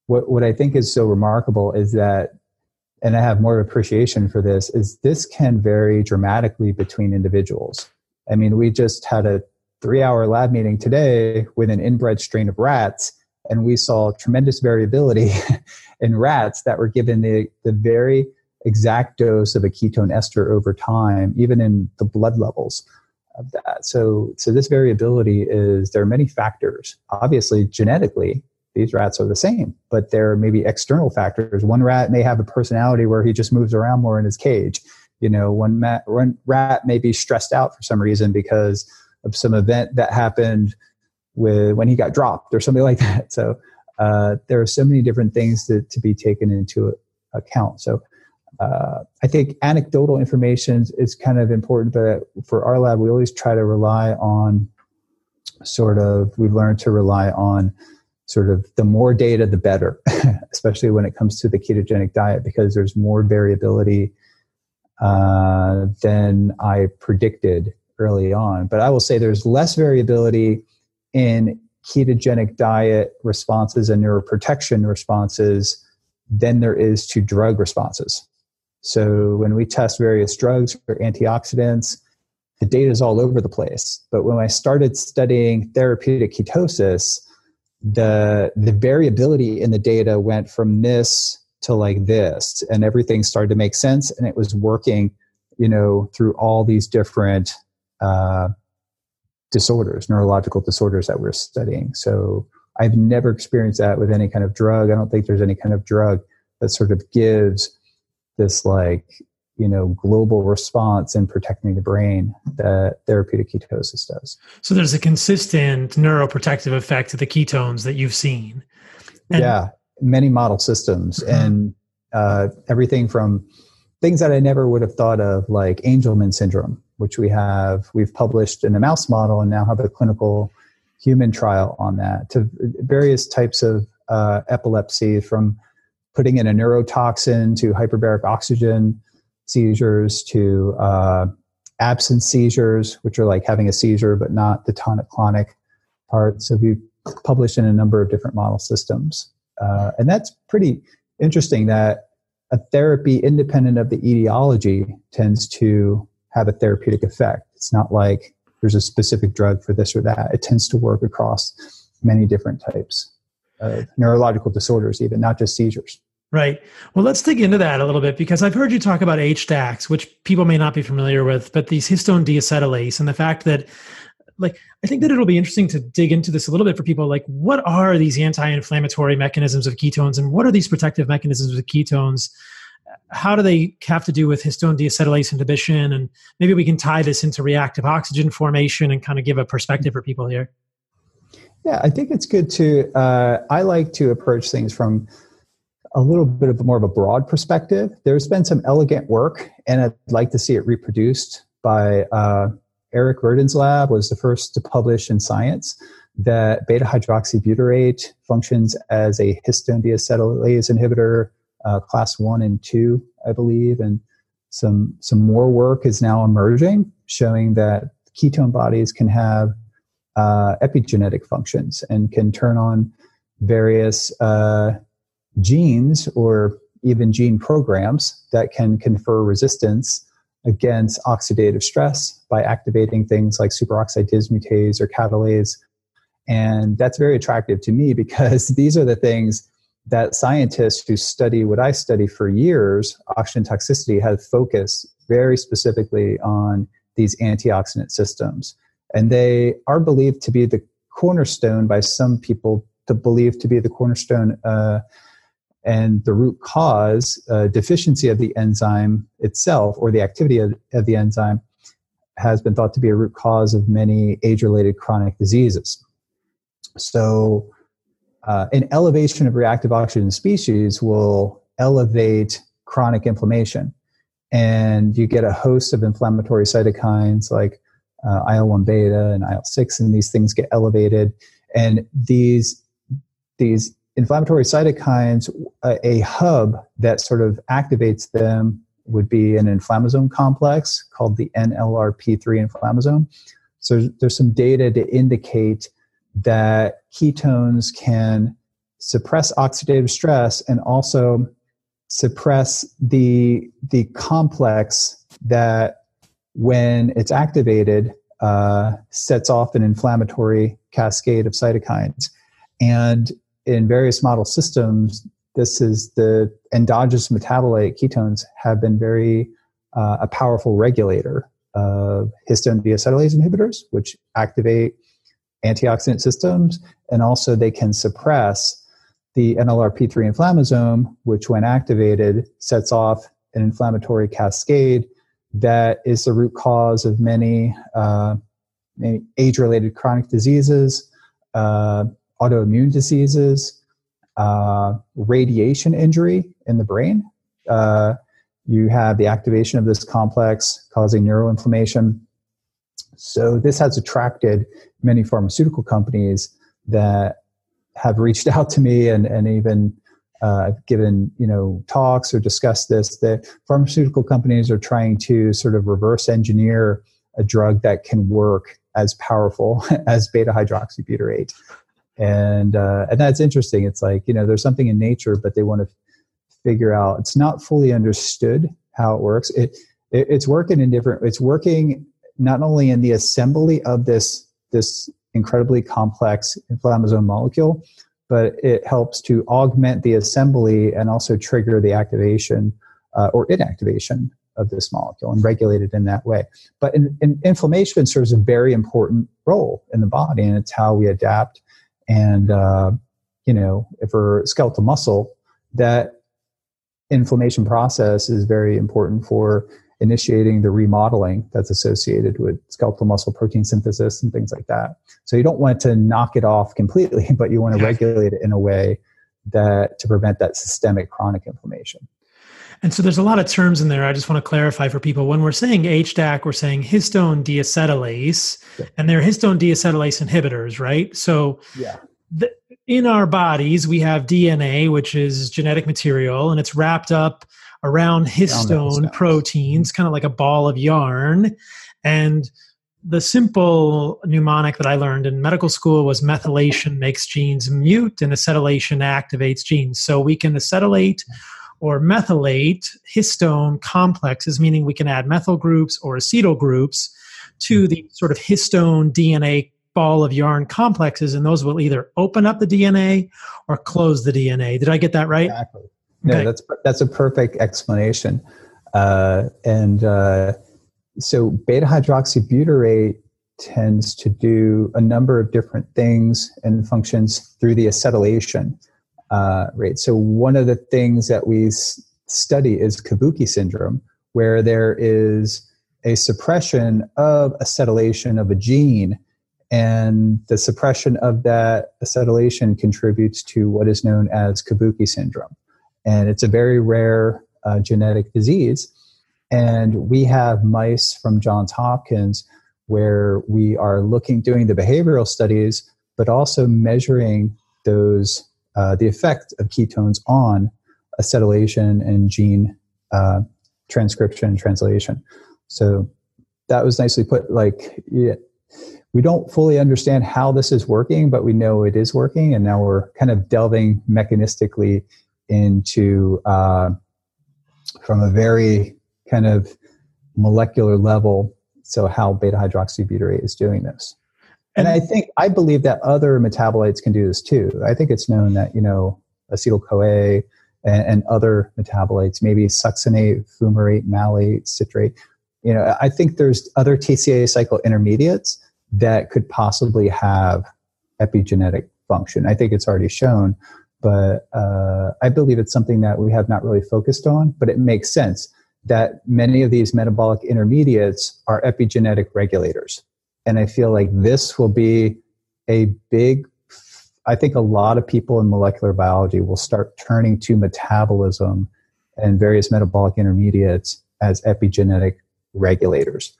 B: what what I think is so remarkable is that and I have more appreciation for this, is this can vary dramatically between individuals. I mean, we just had a three hour lab meeting today with an inbred strain of rats, and we saw tremendous variability <laughs> in rats that were given the, the very exact dose of a ketone ester over time, even in the blood levels of that. So, so this variability is there are many factors. Obviously, genetically, these rats are the same, but there may be external factors. One rat may have a personality where he just moves around more in his cage. You know, one, mat, one rat may be stressed out for some reason because of some event that happened with when he got dropped or something <laughs> like that. So uh, there are so many different things to, to be taken into account. So uh, I think anecdotal information is kind of important, but for our lab, we always try to rely on sort of, we've learned to rely on sort of the more data, the better, <laughs> especially when it comes to the ketogenic diet, because there's more variability uh, than I predicted early on. But I will say there's less variability in ketogenic diet responses and neuroprotection responses than there is to drug responses. So when we test various drugs or antioxidants, the data is all over the place. But when I started studying therapeutic ketosis, the the variability in the data went from this to like this and everything started to make sense and it was working you know through all these different uh, disorders neurological disorders that we're studying. So i've never experienced that with any kind of drug. I don't think there's any kind of drug that sort of gives this like you know global response in protecting the brain that therapeutic ketosis does
A: so there's a consistent neuroprotective effect to the ketones that you've seen
B: and- yeah many model systems mm-hmm. and uh, everything from things that i never would have thought of like angelman syndrome which we have we've published in a mouse model and now have a clinical human trial on that to various types of uh, epilepsy from putting in a neurotoxin to hyperbaric oxygen seizures to uh, absence seizures, which are like having a seizure but not the tonic clonic part. So we published in a number of different model systems. Uh, and that's pretty interesting that a therapy independent of the etiology tends to have a therapeutic effect. It's not like there's a specific drug for this or that. It tends to work across many different types of neurological disorders, even not just seizures.
A: Right. Well, let's dig into that a little bit because I've heard you talk about HDACs, which people may not be familiar with, but these histone deacetylase and the fact that like I think that it'll be interesting to dig into this a little bit for people like what are these anti-inflammatory mechanisms of ketones and what are these protective mechanisms of ketones? How do they have to do with histone deacetylase inhibition and maybe we can tie this into reactive oxygen formation and kind of give a perspective for people here.
B: Yeah, I think it's good to uh, I like to approach things from a little bit of more of a broad perspective. There's been some elegant work, and I'd like to see it reproduced by uh, Eric Verdin's lab. Was the first to publish in Science that beta hydroxybutyrate functions as a histone deacetylase inhibitor, uh, class one and two, I believe, and some some more work is now emerging showing that ketone bodies can have uh, epigenetic functions and can turn on various uh, genes or even gene programs that can confer resistance against oxidative stress by activating things like superoxide dismutase or catalase. And that's very attractive to me <laughs> because these are the things that scientists who study what I study for years, oxygen toxicity, have focused very specifically on these antioxidant systems. And they are believed to be the cornerstone by some people to believe to be the cornerstone uh, and the root cause uh, deficiency of the enzyme itself or the activity of, of the enzyme has been thought to be a root cause of many age-related chronic diseases. So uh, an elevation of reactive oxygen species will elevate chronic inflammation and you get a host of inflammatory cytokines like uh, il-1 beta and il-6 and these things get elevated and these these inflammatory cytokines, a, a, hub that sort of activates them would be an inflammasome complex called the NLRP3 inflammasome. So there's some data to indicate that ketones can suppress oxidative stress and also suppress the the complex that when it's activated uh, sets off an inflammatory cascade of cytokines and in various model systems, this is the endogenous metabolite ketones have been very uh, a powerful regulator of histone deacetylase inhibitors, which activate antioxidant systems, and also they can suppress the NLRP3 inflammasome, which, when activated, sets off an inflammatory cascade that is the root cause of many, uh, many age-related chronic diseases, uh, autoimmune diseases, uh, radiation injury in the brain. Uh, you have the activation of this complex causing neuroinflammation. So, this has attracted many pharmaceutical companies that have reached <laughs> out to me and, and even uh, given you know talks or discussed this. That pharmaceutical companies are trying to sort of reverse engineer a drug that can work as powerful <laughs> as beta hydroxybutyrate and uh, and that's interesting. It's like you know there's something in nature, but they want to figure out. It's not fully understood how it works. It, it it's working in different. It's working not only in the assembly of this this incredibly complex inflammasome molecule, but it helps to augment the assembly and also trigger the activation uh, or inactivation of this molecule and regulate it in that way. But in, in inflammation serves a very important role in the body, and it's how we adapt and uh, you know for skeletal muscle that inflammation process is very important for initiating the remodeling that's associated with skeletal muscle protein synthesis and things like that. So you don't want to knock it off completely <laughs> but you want to regulate it in a way that to prevent that systemic chronic inflammation
A: and so there's a lot of terms in there. I just want to clarify for people. When we're saying HDAC, we're saying histone deacetylase, yeah. and they're histone deacetylase inhibitors, right? So
B: yeah.
A: The, in our bodies, we have DNA, which is genetic material, and it's wrapped up around histone proteins, kind of like a ball of yarn. And the simple mnemonic that I learned in medical school was methylation makes genes mute and acetylation activates genes. So we can acetylate or methylate histone complexes, meaning we can add methyl groups or acetyl groups to the sort of histone DNA ball of yarn complexes, and those will either open up the DNA or close the DNA. Did I get that right?
B: Exactly. Okay. that's that's a perfect explanation. Uh, and uh, so beta hydroxybutyrate tends to do a number of different things and functions through the acetylation uh, rate. So one of the things that we s- study is Kabuki syndrome, where there is a suppression of acetylation of a gene, and the suppression of that acetylation contributes to what is known as Kabuki syndrome. And it's a very rare uh, genetic disease and we have mice from Johns Hopkins where we are looking, doing the behavioral studies, but also measuring those, uh, the effect of ketones on acetylation and gene uh, transcription and translation. So that was nicely put. Like, yeah, we don't fully understand how this is working, but we know it is working. And now we're kind of delving mechanistically into uh, from a very kind of molecular level. So how beta hydroxybutyrate is doing this. And I think I believe that other metabolites can do this too. I think it's known that you know acetyl CoA and, and other metabolites, maybe succinate, fumarate, malate, citrate. You know, I think there's other TCA cycle intermediates that could possibly have epigenetic function. I think it's already shown, but uh, I believe it's something that we have not really focused on. But it makes sense that many of these metabolic intermediates are epigenetic regulators. And I feel like this will be a big, I think a lot of people in molecular biology will start turning to metabolism and various metabolic intermediates as epigenetic regulators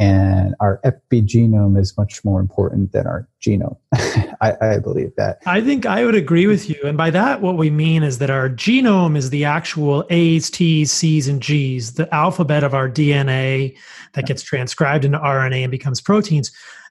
B: and our epigenome is much more important than our genome. <laughs> I, I, believe that.
A: I think I would agree with you. And by that, what we mean is that our genome is the actual A's, T's, C's, and G's, the alphabet of our DNA that gets transcribed into RNA and becomes proteins.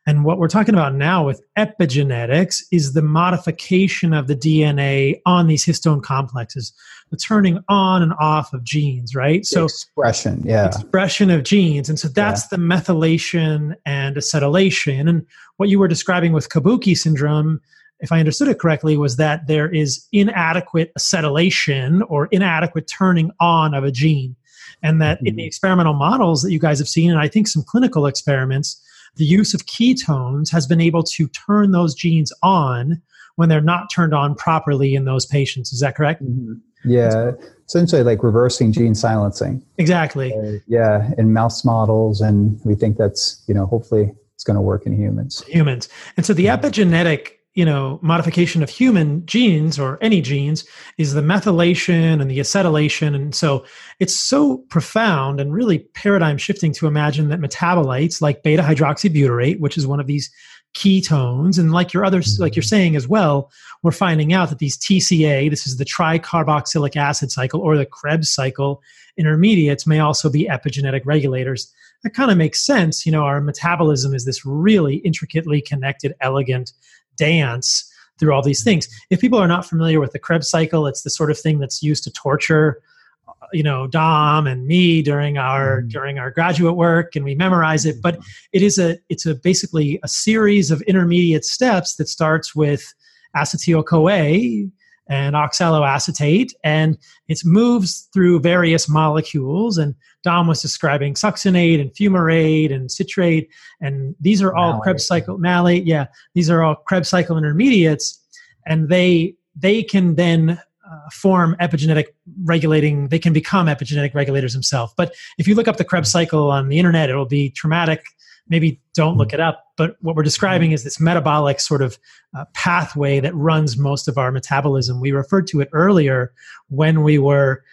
A: And what we're talking about now with epigenetics is the modification of the DNA on these histone complexes, the turning on and off of genes, right?
B: So expression, yeah.
A: Expression of genes. And so that's yeah. the methylation and acetylation. And what you were describing with Kabuki syndrome, if I understood it correctly, was that there is inadequate acetylation or inadequate turning on of a gene. And that mm-hmm. in the mm-hmm. experimental models that you guys have seen, and I think some clinical experiments, the use of ketones has been able to turn those genes on when they're not turned on properly in those patients. Is that correct?
B: Mm-hmm. Yeah, essentially like reversing gene silencing.
A: Exactly.
B: Uh, yeah, in mouse models, and we think that's you know hopefully it's going to work in humans.
A: Humans, and so the epigenetic you know modification of human genes or any genes is the methylation and the acetylation. And so it's so profound and really paradigm shifting to imagine that metabolites like beta hydroxybutyrate which is one of these ketones and like your others like you're saying as well we're finding out that these tca this is the tricarboxylic acid cycle or the krebs cycle intermediates may also be epigenetic regulators. That kind of makes sense. You know our metabolism is this really intricately connected elegant dance through all these things. If people are not familiar with the Krebs cycle, it's the sort of thing that's used to torture uh, you know dom and me during our mm. during our graduate work and we memorize it but it is a it's a basically a series of intermediate steps that starts with acetyl coa and oxaloacetate and it moves through various molecules. And dom was describing succinate and fumarate and citrate and these are all malate. krebs cycle malate yeah these are all krebs cycle intermediates and they they can then uh, form epigenetic regulating they can become epigenetic regulators themselves. But if you look up the krebs cycle on the internet it'll be traumatic maybe don't look it up. But what we're describing is this metabolic sort of uh, pathway that runs most of our metabolism. We referred to it earlier when we were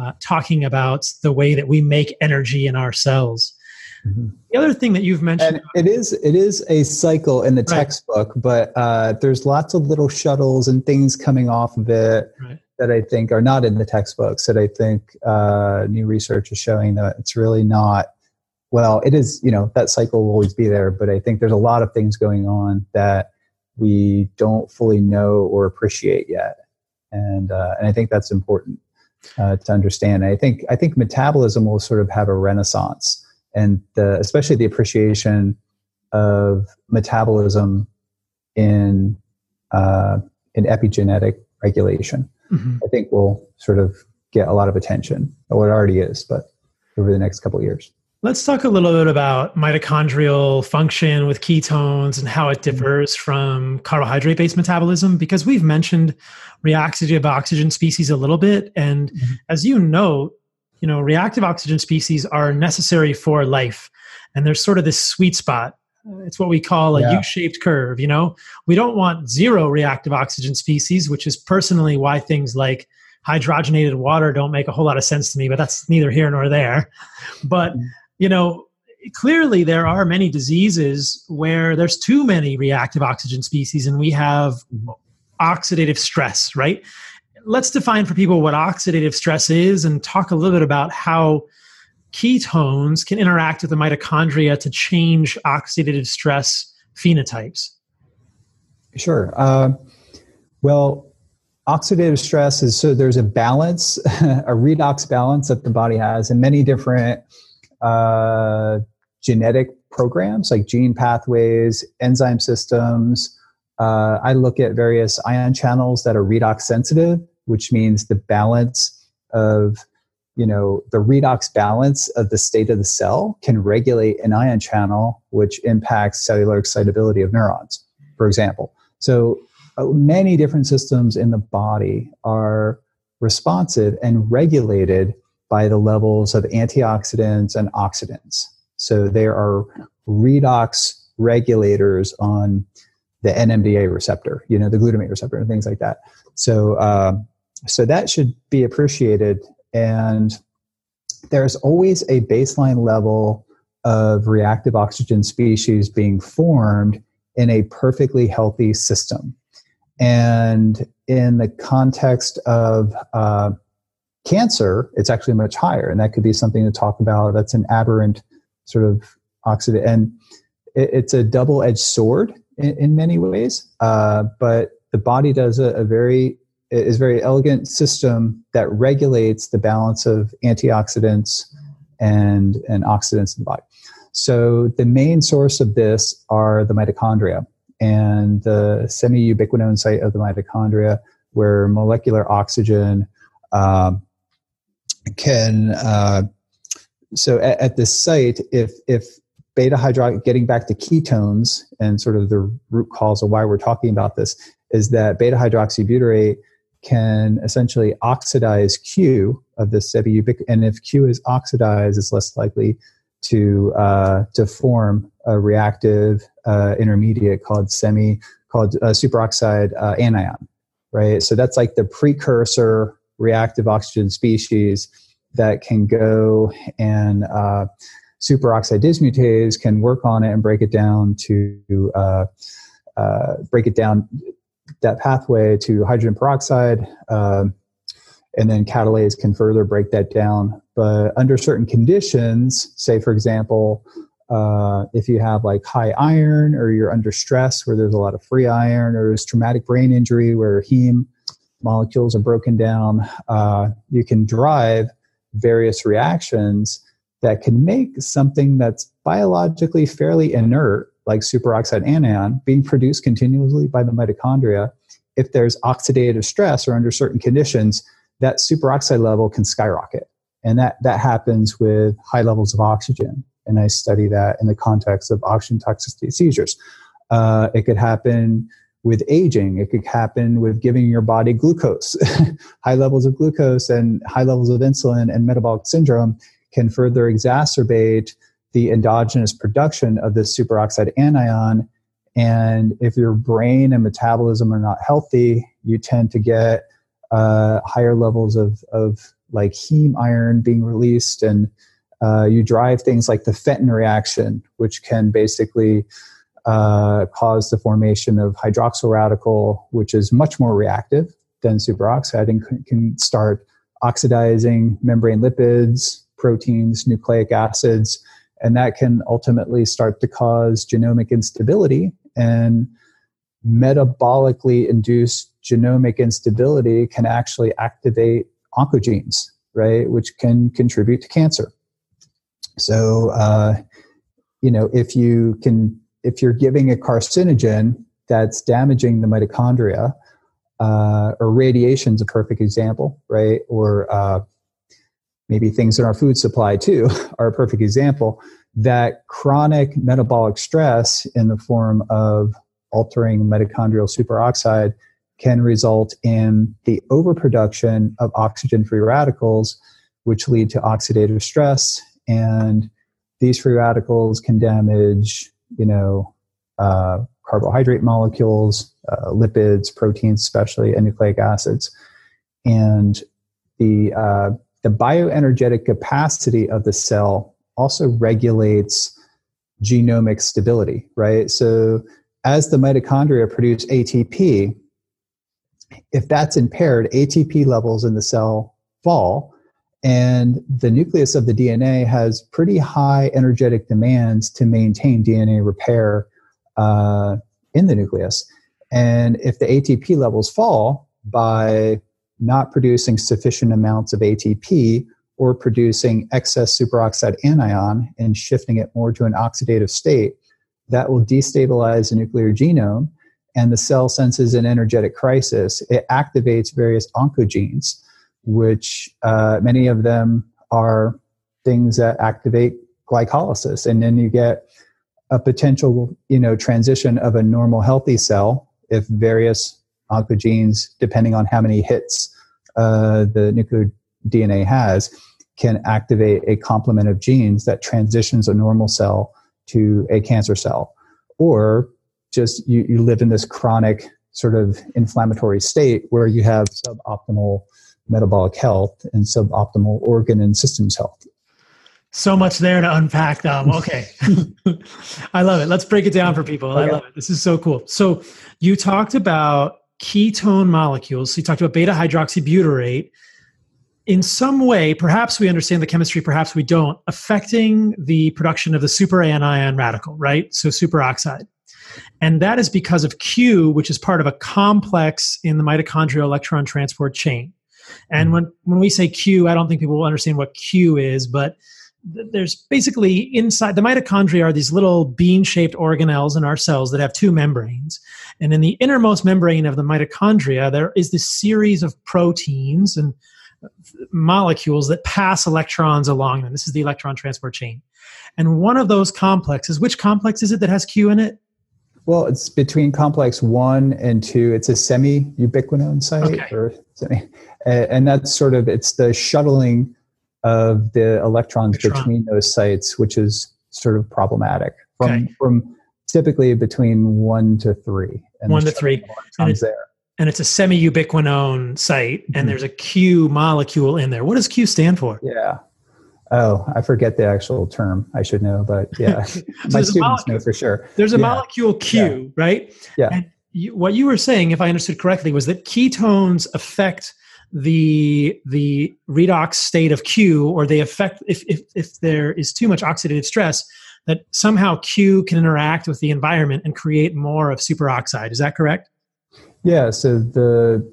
A: uh, talking about the way that we make energy in our cells. Mm-hmm. The other thing that you've mentioned,
B: and it is it is a cycle in the right. textbook, but uh, there's lots of little shuttles and things coming off of it right. that I think are not in the textbooks. That I think uh, new research is showing that it's really not. Well, it is. You know that cycle will always be there, but I think there's a lot of things going on that we don't fully know or appreciate yet, and uh, and I think that's important uh, to understand. And I think I think metabolism will sort of have a renaissance and the, especially the appreciation of metabolism in uh, in epigenetic regulation. Mm-hmm. I think will sort of get a lot of attention. Well, it already is, but over the next couple of years.
A: Let's talk a little bit about mitochondrial function with ketones and how it mm-hmm. differs from carbohydrate based metabolism because we've mentioned reactive oxygen species a little bit. And mm-hmm. as you know, you know, reactive oxygen species are necessary for life. And there's sort of this sweet spot. It's what we call a yeah. U-shaped curve, you know? We don't want zero reactive oxygen species, which is personally why things like hydrogenated water don't make a whole lot of sense to me, but that's neither here nor there. But, mm-hmm. You know, clearly there are many diseases where there's too many reactive oxygen species and we have oxidative stress, right? let's define for people what oxidative stress is and talk a little bit about how ketones can interact with the mitochondria to change oxidative stress phenotypes.
B: Sure. Uh, well, oxidative stress is so there's a balance, <laughs> a redox balance that the body has, and many different uh, genetic programs like gene pathways, enzyme systems. Uh, I look at various ion channels that are redox sensitive which means the balance of you know the redox balance of the state of the cell can regulate an ion channel which impacts cellular excitability of neurons for example so uh, many different systems in the body are responsive and regulated by the levels of antioxidants and oxidants so there are redox regulators on the NMDA receptor, you know, the glutamate receptor and things like that. So, uh, so that should be appreciated. And there's always a baseline level of reactive oxygen species being formed in a perfectly healthy system. And in the context of uh, cancer, it's actually much higher. And that could be something to talk about. That's an aberrant sort of oxidant. And it, it's a double edged sword in, in, many ways. Uh, but the body does a, a very is very elegant system that regulates the balance of antioxidants and, and oxidants in the body. So the main source of this are the mitochondria and the semi-ubiquinone site of the mitochondria where molecular oxygen um, can uh, so at, at, this site if if beta hydroxy getting back to ketones and sort of the root cause of why we're talking about this is that beta hydroxybutyrate can essentially oxidize Q of the semi-ubiquinone, and if Q is oxidized, it's less likely to uh, to form a reactive uh, intermediate called semi called uh, superoxide uh, anion, right? So that's like the precursor reactive oxygen species that can go and uh, superoxide dismutase can work on it and break it down to uh, break it down that pathway to hydrogen peroxide, um, and then catalase can further break that down. But under certain conditions, say for example, uh, if you have like high iron or you're under stress where there's a lot of free iron or there's traumatic brain injury where heme molecules are broken down, uh, you can drive various reactions that can make something that's biologically fairly inert like superoxide anion being produced continuously by the mitochondria, if there's oxidative stress or under certain conditions, that superoxide level can skyrocket. And that, that happens with high levels of oxygen. And I study that in the context of oxygen toxicity seizures. Uh, it could happen with aging. It could happen with giving your body glucose. <laughs> high levels of glucose and high levels of insulin and metabolic syndrome can further exacerbate the endogenous production of this superoxide anion. And if your brain and metabolism are not healthy, you tend to get uh, higher levels of, of like heme iron being released and Uh, you drive things like the Fenton reaction, which can basically uh, cause the formation of hydroxyl radical, which is much more reactive than superoxide and can start oxidizing membrane lipids, proteins, nucleic acids, and that can ultimately start to cause genomic instability and metabolically induced genomic instability can actually activate oncogenes, right, which can contribute to cancer. So, uh, you know, if you can, if you're giving a carcinogen that's damaging the mitochondria, uh, or is a perfect example, right? Or uh, maybe things in our food supply too <laughs> are a perfect example. That chronic metabolic stress in the form of altering mitochondrial superoxide can result in the overproduction of oxygen free radicals, which lead to oxidative stress. And these free radicals can damage, you know, uh, carbohydrate molecules, uh, lipids, proteins, especially, and nucleic acids. And the, uh, the bioenergetic capacity of the cell also regulates genomic stability, right? So as the mitochondria produce ATP, if that's impaired, ATP levels in the cell fall, and the nucleus of the DNA has pretty high energetic demands to maintain DNA repair uh, in the nucleus. And if the ATP levels fall by not producing sufficient amounts of ATP or producing excess superoxide anion and shifting it more to an oxidative state, that will destabilize the nuclear genome and the cell senses an energetic crisis. It activates various oncogenes, which uh, many of them are things that activate glycolysis. And then you get a potential you know transition of a normal healthy cell if various oncogenes depending on how many hits uh, the nuclear dna has can activate a complement of genes that transitions a normal cell to a cancer cell or just you, you live in this chronic sort of inflammatory state where you have suboptimal metabolic health and suboptimal organ and systems health
A: so much there to unpack them. Okay. <laughs> I love it. Let's break it down for people. Okay. I love it. This is so cool. So you talked about ketone molecules. So you talked about beta hydroxybutyrate. In some way, perhaps we understand the chemistry, perhaps we don't, affecting the production of the superanion radical, right? So superoxide. And that is because of Q, which is part of a complex in the mitochondrial electron transport chain. And mm-hmm. when, when we say Q, I don't think people will understand what Q is, but there's basically inside the mitochondria are these little bean shaped organelles in our cells that have two membranes. And in the innermost membrane of the mitochondria, there is this series of proteins and molecules that pass electrons along them. This is the electron transport chain. And one of those complexes, which complex is it that has Q in it?
B: Well, it's between complex one and two. It's a semi ubiquinone site, okay. or semi, and that's sort of it's the shuttling of the electrons Electron. between those sites, which is sort of problematic from okay. from typically between one to three.
A: one to three. And it's, there. and it's a semi-ubiquinone site, and mm-hmm. there's a Q molecule in there. What does Q stand for?
B: Yeah. Oh, I forget the actual term. I should know, but <laughs> yeah, so my students know for sure.
A: There's a
B: yeah.
A: molecule Q, yeah. right?
B: Yeah. And
A: you, what you were saying, if I understood correctly, was that ketones affect the the redox state of Q, or they affect if, if if there is too much oxidative stress, that somehow Q can interact with the environment and create more of superoxide. Is that correct?
B: Yeah. So the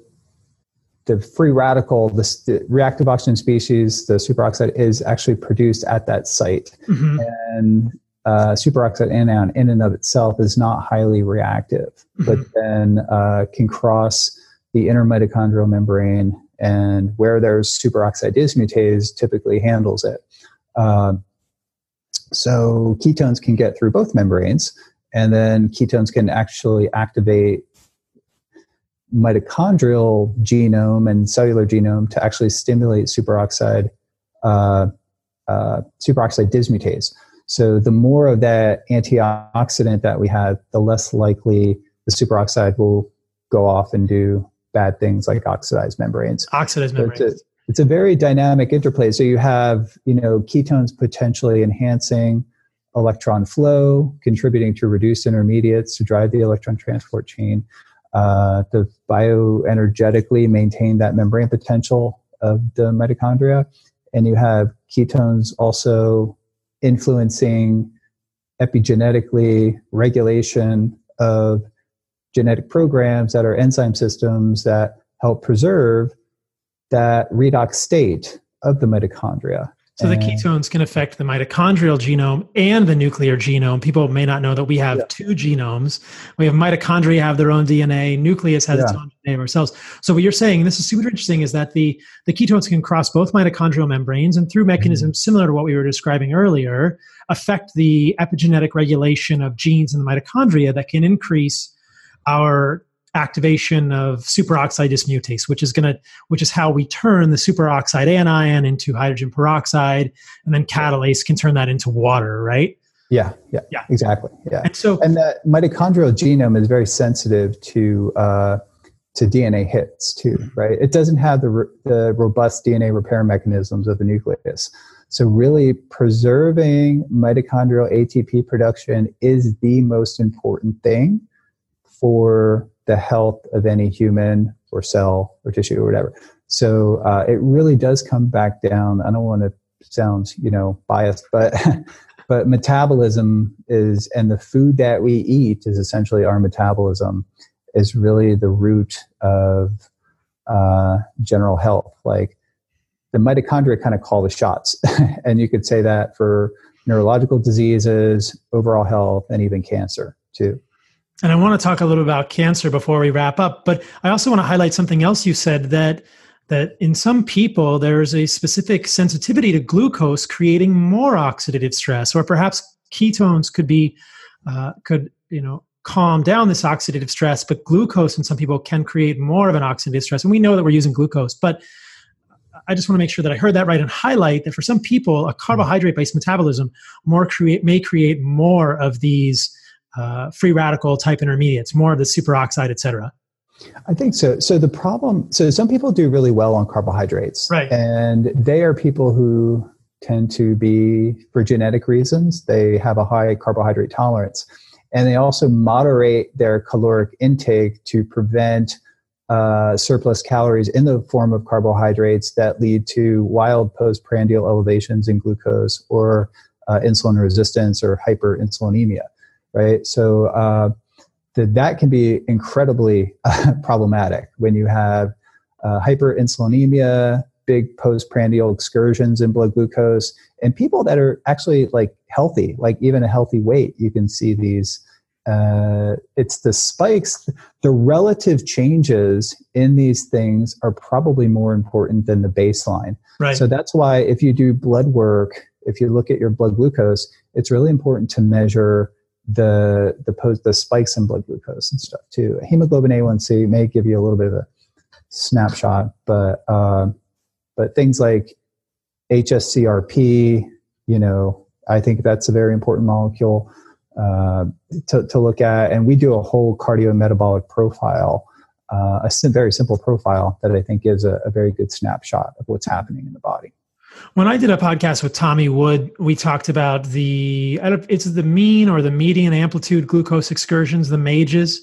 B: the free radical, the, the reactive oxygen species, the superoxide is actually produced at that site, mm-hmm. and uh, superoxide anion in and of itself is not highly reactive, mm-hmm. but then uh, can cross the inner mitochondrial membrane and where there's superoxide dismutase typically handles it. Uh, so ketones can get through both membranes, and then ketones can actually activate mitochondrial genome and cellular genome to actually stimulate superoxide uh, uh, superoxide dismutase. So the more of that antioxidant that we have, the less likely the superoxide will go off and do bad things like oxidized membranes.
A: Oxidized membranes.
B: So it's a very dynamic interplay. So you have, you know, ketones potentially enhancing electron flow, contributing to reduced intermediates to drive the electron transport chain, uh, to bioenergetically maintain that membrane potential of the mitochondria. And you have ketones also influencing epigenetically regulation of genetic programs that are enzyme systems that help preserve that redox state of the mitochondria.
A: So the ketones can affect the mitochondrial genome and the nuclear genome. People may not know that we have yeah. two genomes. We have mitochondria have their own DNA, nucleus has yeah. its own DNA of ourselves. So what you're saying, and this is super interesting, is that the, the ketones can cross both mitochondrial membranes and through mechanisms mm-hmm. similar to what we were describing earlier, affect the epigenetic regulation of genes in the mitochondria that can increase our activation of superoxide dismutase, which is going to, which is how we turn the superoxide anion into hydrogen peroxide, and then catalase can turn that into water, right?
B: Yeah, yeah, yeah, exactly. Yeah, and so and the mitochondrial genome is very sensitive to uh, to DNA hits too, right? It doesn't have the the robust DNA repair mechanisms of the nucleus. So really, preserving mitochondrial ATP production is the most important thing for the health of any human or cell or tissue or whatever. So uh, it really does come back down. I don't want to sound you know biased, but <laughs> but metabolism is and the food that we eat is essentially our metabolism is really the root of uh, general health. Like the mitochondria kind of call the shots, <laughs> and you could say that for neurological diseases, overall health, and even cancer too.
A: And I want to talk a little about cancer before we wrap up, but I also want to highlight something else you said that that in some people there's a specific sensitivity to glucose creating more oxidative stress, or perhaps ketones could be uh, could you know calm down this oxidative stress, but glucose in some people can create more of an oxidative stress. And we know that we're using glucose, but I just want to make sure that I heard that right and highlight that for some people, a carbohydrate based metabolism more create may create more of these uh, free radical type intermediates, more of the superoxide, et cetera?
B: I think so. So the problem, so some people do really well on carbohydrates,
A: right?
B: And they are people who tend to be, for genetic reasons, they have a high carbohydrate tolerance, and they also moderate their caloric intake to prevent uh, surplus calories in the form of carbohydrates that lead to wild postprandial elevations in glucose or uh, insulin resistance or hyperinsulinemia right? So uh, that can be incredibly uh, <laughs> problematic when you have uh, hyperinsulinemia, big postprandial excursions in blood glucose, and people that are actually like healthy, like even a healthy weight, you can see these. Uh, it's the spikes, the relative changes in these things are probably more important than the baseline.
A: Right.
B: So that's why if you do blood work, if you look at your blood glucose, it's really important to measure the the post the spikes in blood glucose and stuff too. Hemoglobin A1C may give you a little bit of a snapshot, but uh, but things like HSCRP, you know, I think that's a very important molecule uh, to to look at, and we do a whole cardiometabolic profile. Uh, a very simple profile that I think gives a, a very good snapshot of what's happening in the body.
A: When I did a podcast with Tommy Wood, we talked about the it's the mean or the median amplitude glucose excursions, the MAGEs.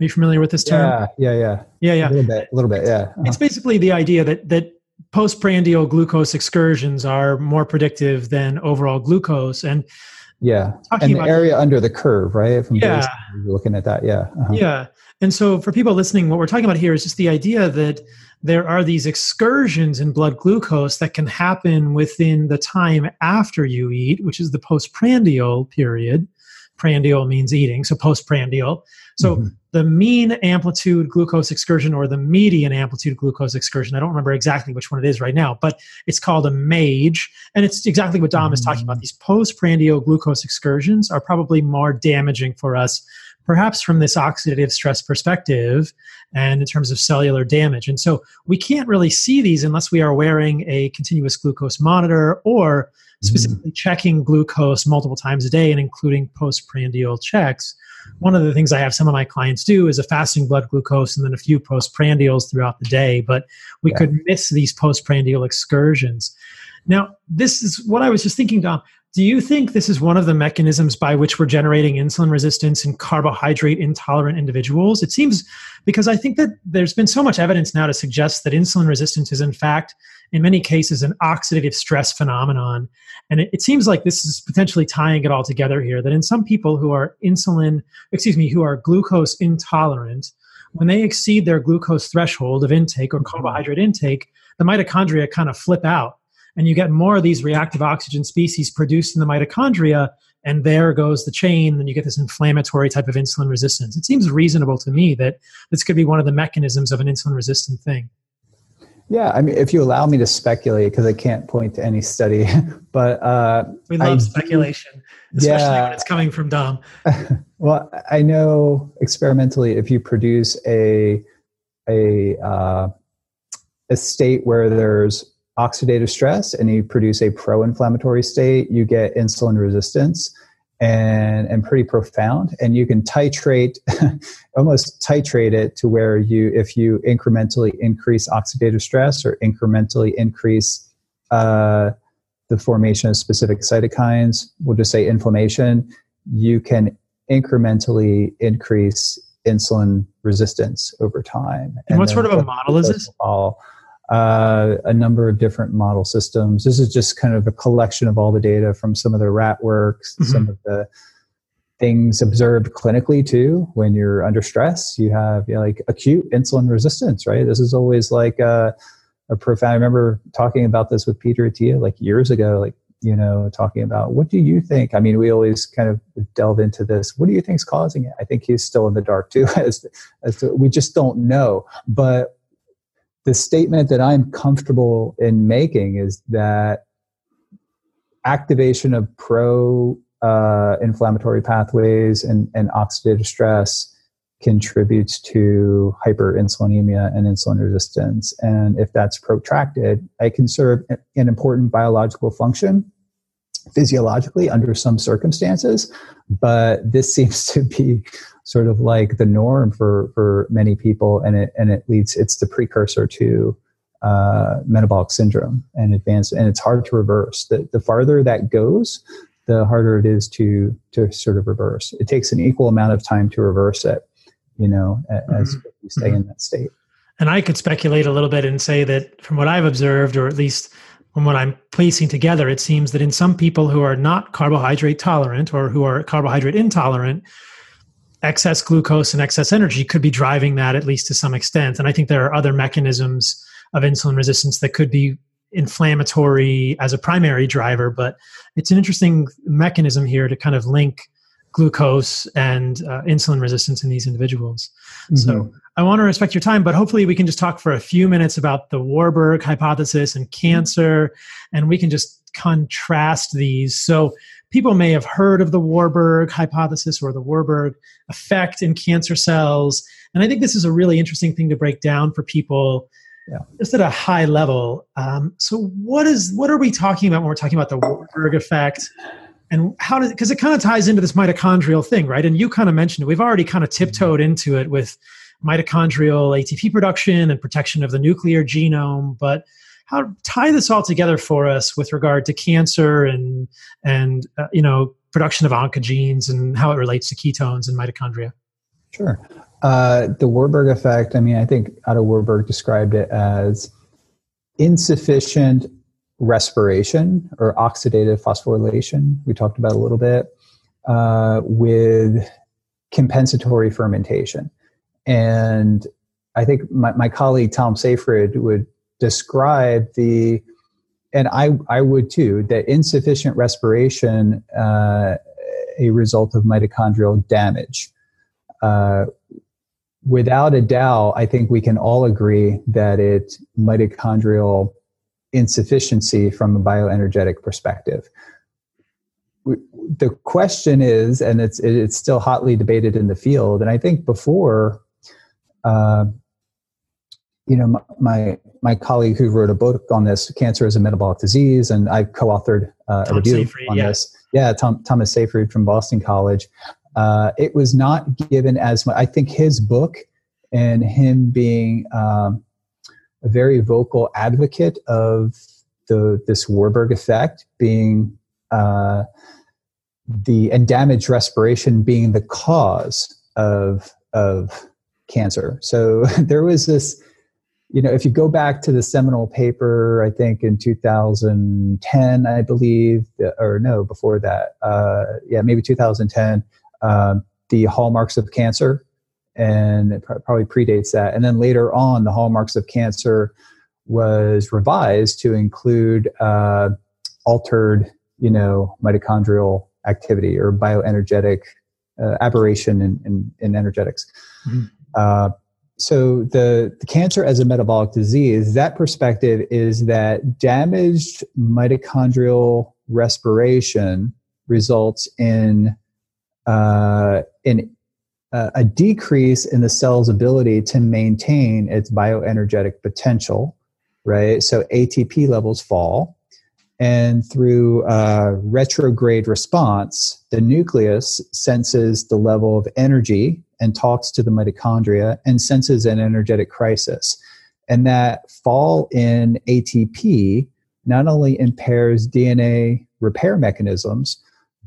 A: Are you familiar with this
B: term? Yeah, yeah, yeah,
A: yeah, yeah.
B: A little bit, a little bit, yeah. Uh-huh.
A: It's basically the idea that that postprandial glucose excursions are more predictive than overall glucose, and
B: yeah, and the area under the curve, right?
A: From yeah,
B: looking at that, yeah,
A: uh-huh. yeah. And so, for people listening, what we're talking about here is just the idea that there are these excursions in blood glucose that can happen within the time after you eat, which is the postprandial period. Prandial means eating, so postprandial. So mm-hmm. the mean amplitude glucose excursion or the median amplitude glucose excursion, I don't remember exactly which one it is right now, but it's called a MAGE. And it's exactly what Dom mm-hmm. is talking about. Mm. These postprandial glucose excursions are probably more damaging for us perhaps from this oxidative stress perspective and in terms of cellular damage. And so we can't really see these unless we are wearing a continuous glucose monitor or specifically mm-hmm. checking glucose multiple times a day and including postprandial checks. One of the things I have some of my clients do is a fasting blood glucose and then a few postprandials throughout the day, but we yeah. could miss these postprandial excursions. Now, this is what I was just thinking, Dom. Do you think this is one of the mechanisms by which we're generating insulin resistance in carbohydrate intolerant individuals? It seems because I think that there's been so much evidence now to suggest that insulin resistance is, in fact, in many cases, an oxidative stress phenomenon. And it, it seems like this is potentially tying it all together here that in some people who are insulin, excuse me, who are glucose intolerant, when they exceed their glucose threshold of intake or mm-hmm. carbohydrate intake, the mitochondria kind of flip out and you get more of these reactive oxygen species produced in the mitochondria and there goes the chain then you get this inflammatory type of insulin resistance. It seems reasonable to me that this could be one of the mechanisms of an insulin resistant thing.
B: Yeah i mean if you allow me to speculate because i can't point to any study <laughs> but uh,
A: we love I, speculation especially yeah, when it's coming from dom. <laughs>
B: Well i know experimentally if you produce a a uh, a state where there's oxidative stress and you produce a pro-inflammatory state, you get insulin resistance and and pretty profound. And you can titrate, <laughs> almost titrate it to where you, if you incrementally increase oxidative stress or incrementally increase uh, the formation of specific cytokines, we'll just say inflammation, you can incrementally increase insulin resistance over time.
A: And, and what sort of a model is this?
B: All, uh, a number of different model systems. This is just kind of a collection of all the data from some of the rat works, mm-hmm. some of the things observed clinically too. When you're under stress, you have you know, like acute insulin resistance, right? This is always like a, a profound. I remember talking about this with Peter Attia like years ago, like you know, talking about what do you think? I mean, we always kind of delve into this. What do you think is causing it? I think he's still in the dark too, <laughs> as, as to, we just don't know. But the statement that I'm comfortable in making is that activation of pro uh, inflammatory pathways and, and oxidative stress contributes to hyperinsulinemia and insulin resistance. And if that's protracted, it can serve an important biological function physiologically under some circumstances. But this <laughs> seems to be sort of like the norm for for many people, and it and it leads. It's the precursor to uh, metabolic syndrome and advanced, and it's hard to reverse. The the farther that goes, the harder it is to to sort of reverse. It takes an equal amount of time to reverse it, you know, as mm-hmm. you stay mm-hmm. in that state.
A: And I could speculate a little bit and say that from what I've observed, or at least from what I'm placing together, it seems that in some people who are not carbohydrate tolerant or who are carbohydrate intolerant, excess glucose and excess energy could be driving that at least to some extent. And I think there are other mechanisms of insulin resistance that could be inflammatory as a primary driver, but it's an interesting mechanism here to kind of link glucose and uh, insulin resistance in these individuals. Mm-hmm. So I want to respect your time, but hopefully we can just talk for a few minutes about the Warburg hypothesis and cancer, and we can just contrast these. So people may have heard of the Warburg hypothesis or the Warburg effect in cancer cells. And I think this is a really interesting thing to break down for people yeah. just at a high level. Um, so what is what are we talking about when we're talking about the Warburg effect? And how does because it kind of ties into this mitochondrial thing, right? And you kind of mentioned it. We've already kind of tiptoed into it with mitochondrial ATP production and protection of the nuclear genome, but how tie this all together for us with regard to cancer and and uh, you know production of oncogenes and how it relates to ketones and mitochondria.
B: Sure. Uh, the Warburg effect. I mean, I think Otto Warburg described it as insufficient respiration or oxidative phosphorylation. We talked about a little bit uh, with compensatory fermentation, and I think my, my colleague Tom Seyfried would describe the and I, I would too, that insufficient respiration, uh, a result of mitochondrial damage. Uh, without a doubt, I think we can all agree that it's mitochondrial insufficiency from a bioenergetic perspective. The question is, and it's it's still hotly debated in the field, and I think before uh, you know, my my colleague who wrote a book on this, cancer is a metabolic disease, and I co-authored uh, a review Seyfried, on yeah. this. Yeah, Tom, Thomas Seyfried from Boston College. Uh, it was not given as much. I think his book and him being um, a very vocal advocate of the this Warburg effect being uh, the and damaged respiration being the cause of of cancer. So <laughs> there was this you know, if you go back to the seminal paper, I think in 2010, I believe, or no, before that, uh, yeah, maybe 2010, um, the hallmarks of cancer, and it probably predates that. And then later on, the hallmarks of cancer was revised to include uh, altered, you know, mitochondrial activity or bioenergetic uh, aberration in, in, in energetics. Mm-hmm. Uh, so the, the cancer as a metabolic disease that perspective is that damaged mitochondrial respiration results in uh, in uh, a decrease in the cell's ability to maintain its bioenergetic potential right? So atp levels fall. And through uh, retrograde response the nucleus senses the level of energy and talks to the mitochondria and senses an energetic crisis. And that fall in ATP not only impairs DNA repair mechanisms,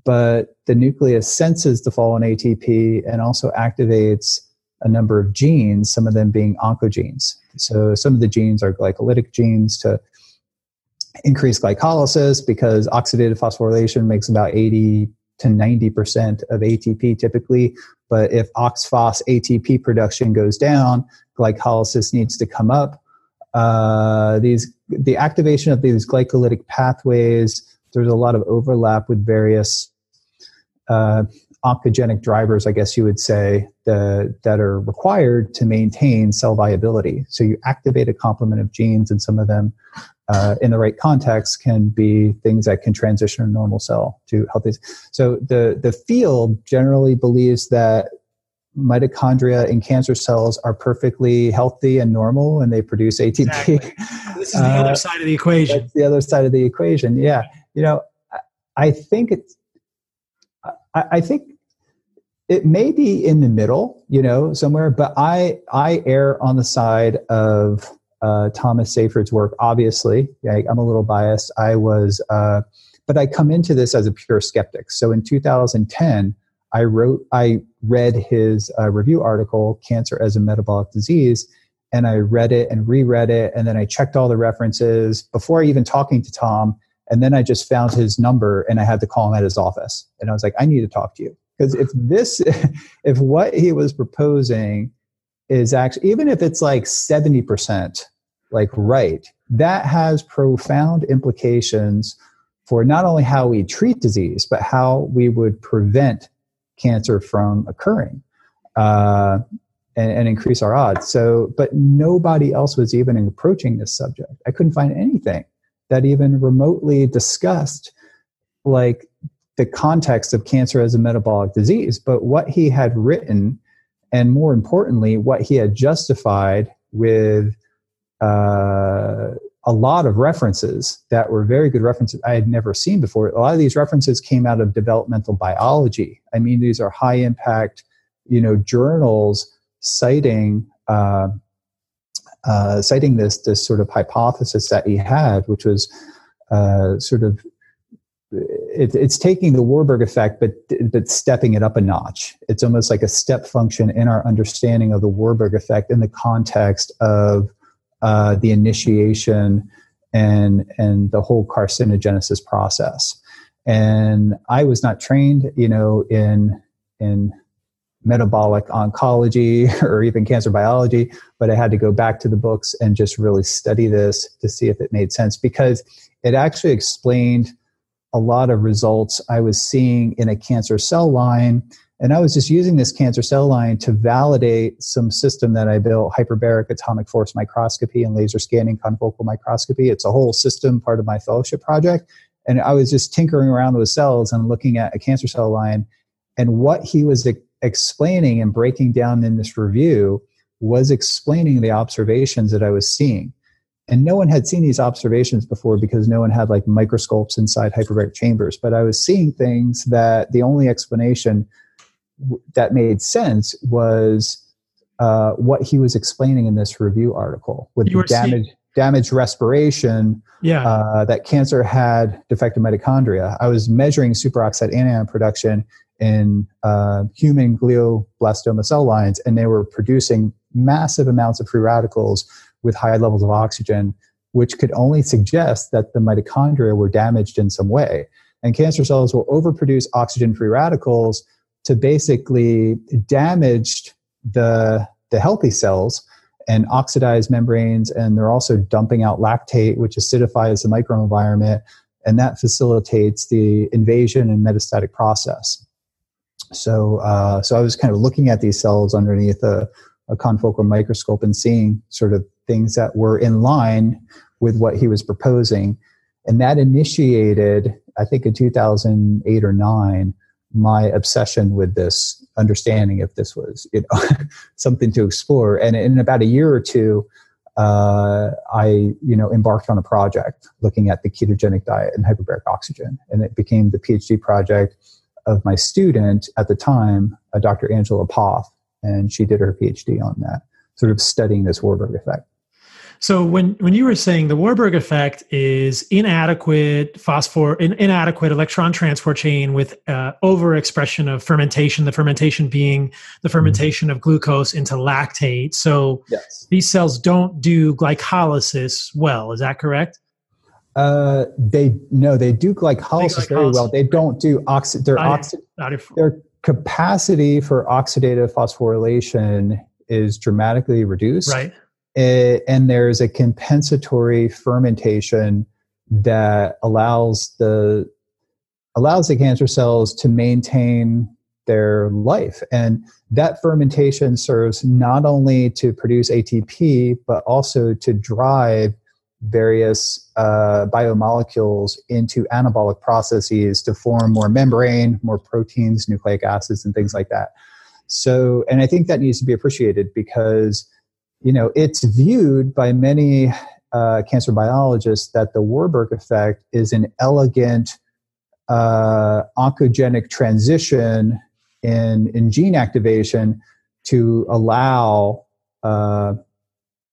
B: but the nucleus senses the fall in ATP and also activates a number of genes, some of them being oncogenes. So some of the genes are glycolytic genes to increase glycolysis because oxidative phosphorylation makes about 80 to 90% of ATP typically. But if OXPHOS ATP production goes down, glycolysis needs to come up. Uh, these the activation of these glycolytic pathways. There's a lot of overlap with various uh, oncogenic drivers, I guess you would say, the, that are required to maintain cell viability. So you activate a complement of genes, and some of them uh, in the right context can be things that can transition a normal cell to healthy. So the the field generally believes that mitochondria in cancer cells are perfectly healthy and normal, and they produce ATP.
A: Exactly. This is the <laughs> uh, other side of the equation.
B: That's the other side of the equation. Yeah, you know, I think it's. I, I think it may be in the middle, you know, somewhere, but I I err on the side of uh, Thomas Seyfried's work. Obviously, I, am a little biased. I was, uh, but I come into this as a pure skeptic. So in 2010, I wrote, I read his uh, review article, "Cancer as a Metabolic Disease," and I read it and reread it, and then I checked all the references before even talking to Tom. And then I just found his number, and I had to call him at his office, and I was like, "I need to talk to you." Because if this, <laughs> if what he was proposing is actually even if it's like 70% like right that has profound implications for not only how we treat disease but how we would prevent cancer from occurring uh, and, and, increase our odds. So but nobody else was even approaching this subject. I couldn't find anything that even remotely discussed like the context of cancer as a metabolic disease but what he had written and more importantly, what he had justified with uh, a lot of references that were very good references I had never seen before. A lot of these references came out of developmental biology. I mean, these are high impact, you know, journals citing uh, uh, citing this this sort of hypothesis that he had, which was uh, sort of it, it's taking the Warburg effect, but but stepping it up a notch. It's almost like a step function in our understanding of the Warburg effect in the context of uh, the initiation and and the whole carcinogenesis process. And I was not trained, you know, in in metabolic oncology <laughs> or even cancer biology, but I had to go back to the books and just really study this to see if it made sense because it actually explained a lot of results I was seeing in a cancer cell line. And I was just using this cancer cell line to validate some system that I built hyperbaric atomic force microscopy and laser scanning confocal microscopy. It's a whole system part of my fellowship project. And I was just tinkering around with cells and looking at a cancer cell line. And what he was explaining and breaking down in this review was explaining the observations that I was seeing. And no one had seen these observations before because no one had like microscopes inside hyperbaric chambers. But I was seeing things that the only explanation that made sense was uh, what he was explaining in this review article with the damage, seeing- damaged respiration
A: yeah.
B: Uh, that cancer had defective mitochondria. I was measuring superoxide anion production in uh, human glioblastoma cell lines, and they were producing massive amounts of free radicals with high levels of oxygen, which could only suggest that the mitochondria were damaged in some way. And cancer cells will overproduce oxygen free radicals to basically damage the, the healthy cells and oxidize membranes. And they're also dumping out lactate, which acidifies the microenvironment. And that facilitates the invasion and metastatic process. So, uh, so I was kind of looking at these cells underneath a, a confocal microscope and seeing sort of things that were in line with what he was proposing. And that initiated, I think in 2008 or 9, my obsession with this understanding if this was you know <laughs> something to explore and in about a year or two uh, i you know embarked on a project looking at the ketogenic diet and hyperbaric oxygen and it became the phd project of my student at the time, uh, Dr. Angela Poff, and she did her PhD on that, sort of studying this Warburg effect.
A: So when when you were saying the Warburg effect is inadequate phosphor in, inadequate electron transport chain with uh, overexpression of fermentation, the fermentation being the fermentation mm-hmm. of glucose into lactate. So yes. these cells don't do glycolysis well. Is that correct?
B: Uh, they no, they do glycolysis very well. They don't do oxi- their oxi- their capacity for oxidative phosphorylation is dramatically reduced.
A: Right.
B: It, and there's a compensatory fermentation that allows the allows the cancer cells to maintain their life and that fermentation serves not only to produce ATP but also to drive various uh, biomolecules into anabolic processes to form more membrane, more proteins, nucleic acids, and things like that. So, and I think that needs to be appreciated because, you know, it's viewed by many uh, cancer biologists that the Warburg effect is an elegant uh, oncogenic transition in, in gene activation to allow uh,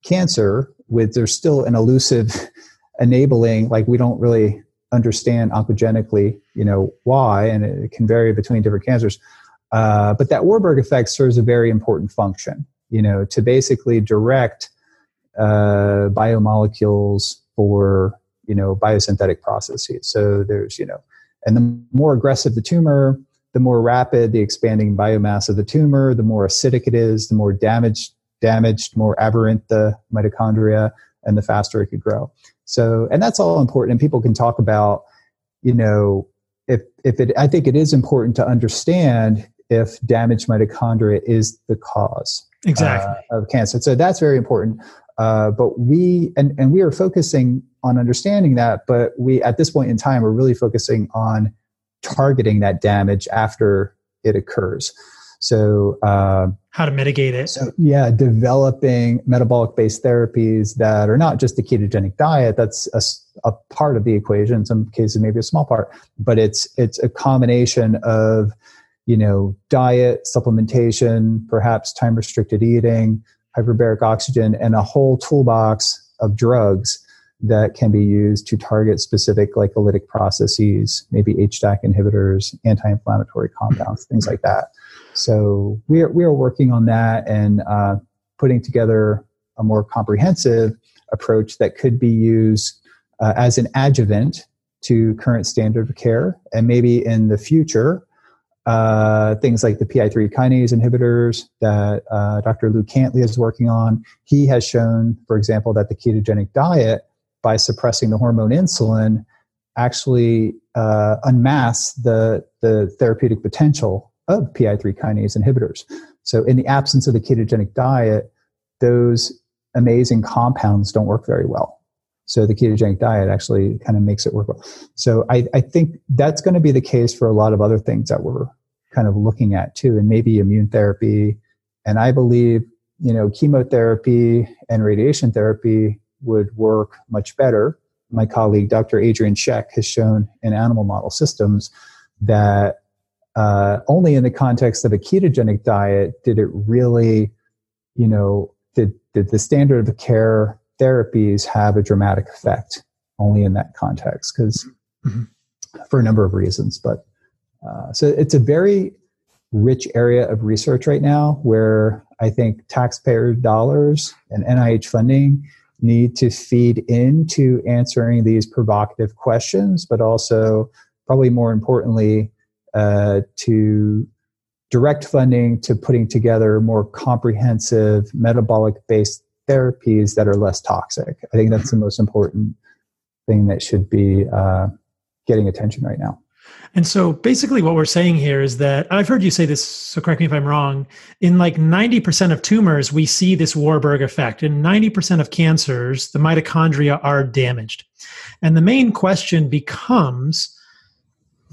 B: cancer with there's still an elusive <laughs> enabling like we don't really understand oncogenically you know why and it can vary between different cancers. Uh, but that warburg effect serves a very important function you know to basically direct uh, biomolecules for you know biosynthetic processes so there's you know and the more aggressive the tumor the more rapid the expanding biomass of the tumor the more acidic it is the more damaged damaged, more aberrant the mitochondria, and the faster it could grow. So, and that's all important. And people can talk about, you know, if if it, I think it is important to understand if damaged mitochondria is the cause
A: exactly
B: uh, of cancer. So that's very important. Uh, but we and and we are focusing on understanding that. But we at this point in time, we're really focusing on targeting that damage after it occurs. So, uh,
A: how to mitigate it?
B: So, yeah, developing metabolic based therapies that are not just the ketogenic diet. That's a, a, part of the equation. In some cases, maybe a small part, but it's it's a combination of you know diet, supplementation, perhaps time restricted eating, hyperbaric oxygen, and a whole toolbox of drugs that can be used to target specific glycolytic processes, maybe HDAC inhibitors, anti-inflammatory compounds, <laughs> things like that. So we are, we are working on that and uh, putting together a more comprehensive approach that could be used uh, as an adjuvant to current standard of care. And maybe in the future, uh, things like the PI3 kinase inhibitors that uh, Dr. Lou Cantley is working on. He has shown, for example, that the ketogenic diet, by suppressing the hormone insulin, actually uh, unmasks the, the therapeutic potential of PI3 kinase inhibitors. So, in the absence of the ketogenic diet, those amazing compounds don't work very well. So, the ketogenic diet actually kind of makes it work well. So, I, I think that's going to be the case for a lot of other things that we're kind of looking at too, and maybe immune therapy. And I believe you know, chemotherapy and radiation therapy would work much better. My colleague, Dr. Adrienne Scheck, has shown in animal model systems that uh, only in the context of a ketogenic diet did it really, you know, did, did the standard of care therapies have a dramatic effect only in that context because mm-hmm. for a number of reasons. But uh, so it's a very rich area of research right now where I think taxpayer dollars and NIH funding need to feed into answering these provocative questions, but also, probably more importantly, uh, to direct funding to putting together more comprehensive metabolic based therapies that are less toxic. I think that's the most important thing that should be uh, getting attention right now.
A: And so basically what we're saying here is that I've heard you say this, so correct me if I'm wrong. In like 90% of tumors, we see this Warburg effect. In 90% of cancers, the mitochondria are damaged. And the main question becomes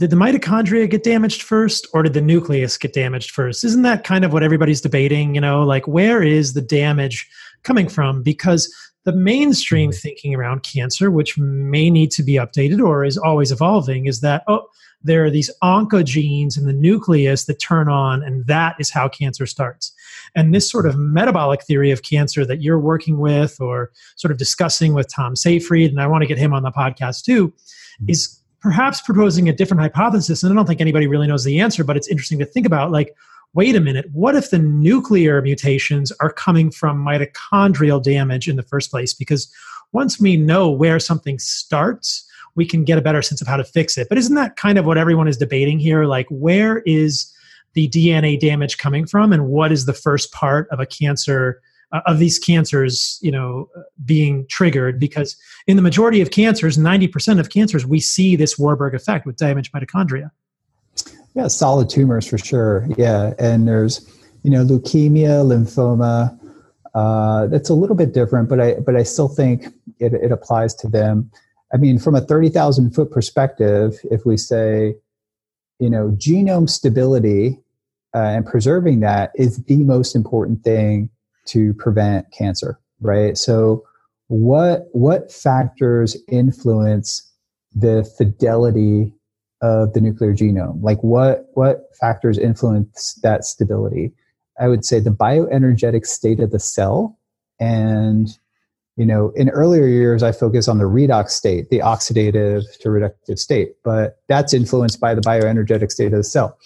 A: did the mitochondria get damaged first or did the nucleus get damaged first? Isn't that kind of what everybody's debating? You know, like where is the damage coming from? Because the mainstream thinking around cancer, which may need to be updated or is always evolving, is that, oh, there are these oncogenes in the nucleus that turn on, and that is how cancer starts. And this sort of metabolic theory of cancer that you're working with or sort of discussing with Tom Seyfried, and I want to get him on the podcast too, mm-hmm. is perhaps proposing a different hypothesis. And I don't think anybody really knows the answer, but it's interesting to think about like, wait a minute, what if the nuclear mutations are coming from mitochondrial damage in the first place? Because once we know where something starts, we can get a better sense of how to fix it. But isn't that kind of what everyone is debating here? Like, where is the DNA damage coming from, and what is the first part of a cancer? Uh, of these cancers, you know, being triggered because in the majority of cancers, 90% of cancers, we see this Warburg effect with damaged mitochondria.
B: Yeah, solid tumors for sure. Yeah, and there's, you know, leukemia, lymphoma. Uh, that's a little bit different, but I but I still think it, it applies to them. I mean, from a 30,000 foot perspective, if we say, you know, genome stability uh, and preserving that is the most important thing to prevent cancer, right? So, what what factors influence the fidelity of the nuclear genome? Like, what what factors influence that stability? I would say the bioenergetic state of the cell and you know, in earlier years, I focus on the redox state, the oxidative to reductive state, but that's influenced by the bioenergetic state of the cell.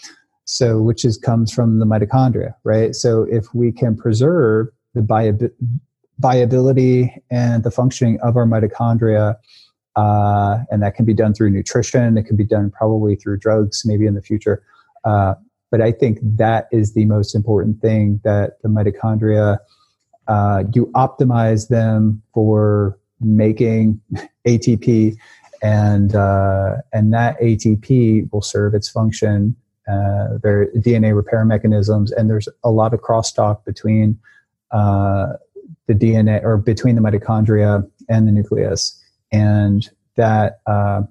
B: So, which is comes from the mitochondria, right? So, if we can preserve the viability and the functioning of our mitochondria, uh, and that can be done through nutrition, it can be done probably through drugs, maybe in the future. Uh, but I think that is the most important thing that the mitochondria uh, you optimize them for making <laughs> ATP, and uh, and that ATP will serve its function. Uh, there are DNA repair mechanisms, and there's a lot of crosstalk between uh, the DNA or between the mitochondria and the nucleus, and that uh,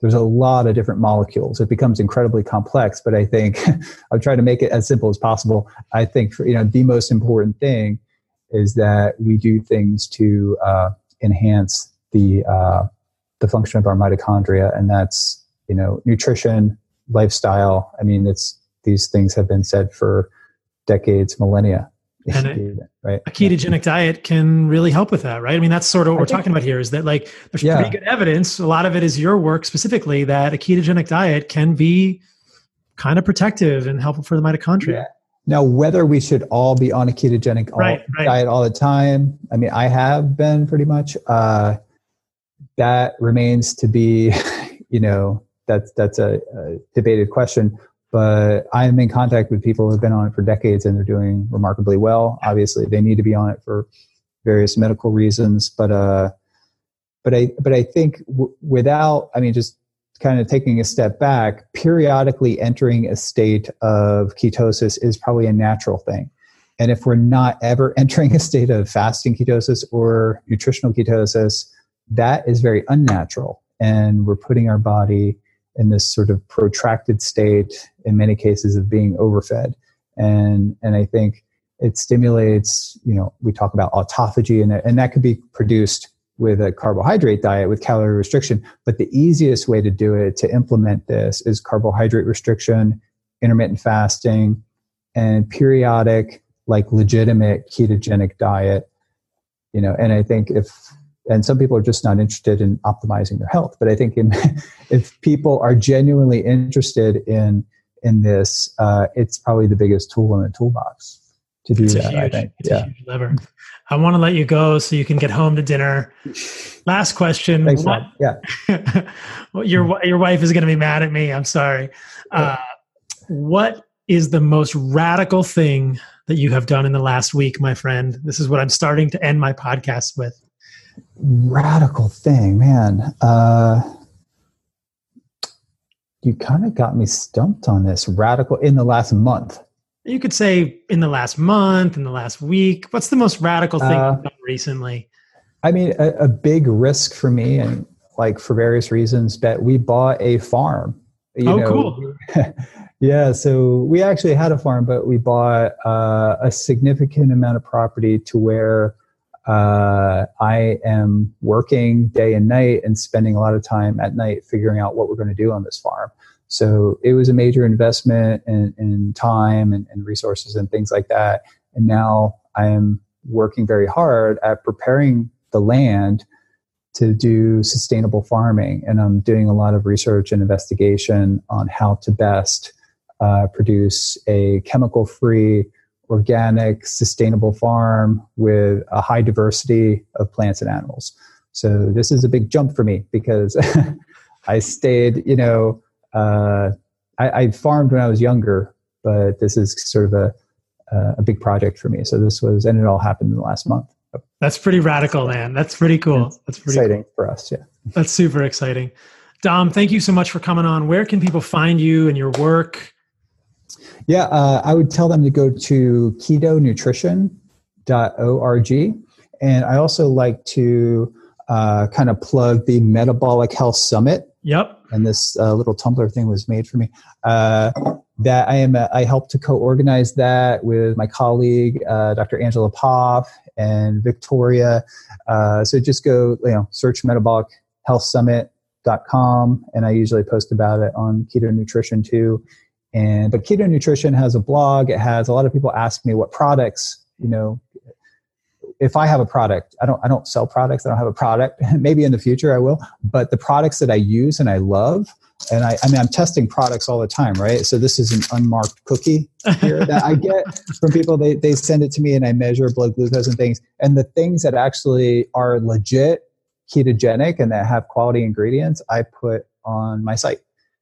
B: there's a lot of different molecules. It becomes incredibly complex, but I think <laughs> I'll try to make it as simple as possible. I think for, you know the most important thing is that we do things to uh, enhance the uh, the function of our mitochondria, and that's you know nutrition, lifestyle. I mean, it's these things have been said for decades, millennia.
A: And a, right? a ketogenic diet can really help with that, right? I mean, that's sort of what we're talking about here. Is that like there's yeah. pretty good evidence. A lot of it is your work specifically that a ketogenic diet can be kind of protective and helpful for the mitochondria. Yeah.
B: Now, whether we should all be on a ketogenic right, all, right. diet all the time, I mean, I have been pretty much. Uh, that remains to be, <laughs> you know, that's that's a, a, debated question. But I am in contact with people who have been on it for decades and they're doing remarkably well. Obviously, they need to be on it for various medical reasons, but uh, but I but I think w- without, I mean, just kind of taking a step back, periodically entering a state of ketosis is probably a natural thing. And if we're not ever <laughs> entering a state of fasting ketosis or nutritional ketosis, that is very unnatural. And we're putting our body in this sort of protracted state, in many cases, of being overfed. And, and I think it stimulates, you know, we talk about autophagy, and, and that could be produced with a carbohydrate diet with calorie restriction. But the easiest way to do it to implement this is carbohydrate restriction, intermittent fasting, and periodic, like legitimate ketogenic diet. You know, and I think if and some people are just not interested in optimizing their health, but I think in, <laughs> if people are genuinely interested in in this, uh, it's probably the biggest tool in the toolbox to do
A: it's
B: that.
A: Huge,
B: I think.
A: It's
B: yeah.
A: a huge lever. I want to let you go so you can get home to dinner. Last question.
B: Thanks,
A: what,
B: Yeah. <laughs>
A: well, your your wife is going to be mad at me. I'm sorry. Uh, what is the most radical thing that you have done in the last week, my friend? This is what I'm starting to end my podcast with.
B: Radical thing, man. Uh, you kind of got me stumped on this. Radical in the last month.
A: You could say in the last month, in the last week. What's the most radical thing
B: Uh,
A: you've done recently?
B: I mean, a, a big risk for me, and like for various reasons, that we bought a farm. You
A: Oh,
B: know,
A: cool. <laughs>
B: yeah, so we actually had a farm, but we bought uh, a significant amount of property to where uh, I am working day and night and spending a lot of time at night figuring out what we're going to do on this farm. So it was a major investment in, in time and, and resources and things like that. And now I am working very hard at preparing the land to do sustainable farming. And I'm doing a lot of research and investigation on how to best uh, produce a chemical free, organic, sustainable farm with a high diversity of plants and animals. So this is a big jump for me because <laughs> I stayed, you know, uh, I, I farmed when I was younger, but this is sort of a, a big project for me. So this was, and it all happened in the last month.
A: That's pretty radical, man. That's pretty cool. That's pretty
B: exciting cool. for us. Yeah.
A: That's super exciting. Dom, thank you so much for coming on. Where can people find you and your work?
B: Yeah, uh, I would tell them to go to ketonutrition.org. And I also like to uh, kind of plug the Metabolic Health Summit.
A: Yep.
B: And this uh, little tumbler thing was made for me. Uh, that I am, I helped to co-organize that with my colleague, uh, Dr. Angela Poff and Victoria. Uh, so just go, you know, search Metabolic Health Summit.com, and I usually post about it on Keto Nutrition too. And but Keto Nutrition has a blog. It has a lot of people ask me what products, you know, if I have a product, I don't I don't sell products. I don't have a product. <laughs> Maybe in the future I will. But the products that I use and I love, and I, I mean I'm testing products all the time, right? So this is an unmarked cookie here <laughs> that I get from people. They they send it to me and I measure blood glucose and things. And the things that actually are legit ketogenic and that have quality ingredients, I put on my site.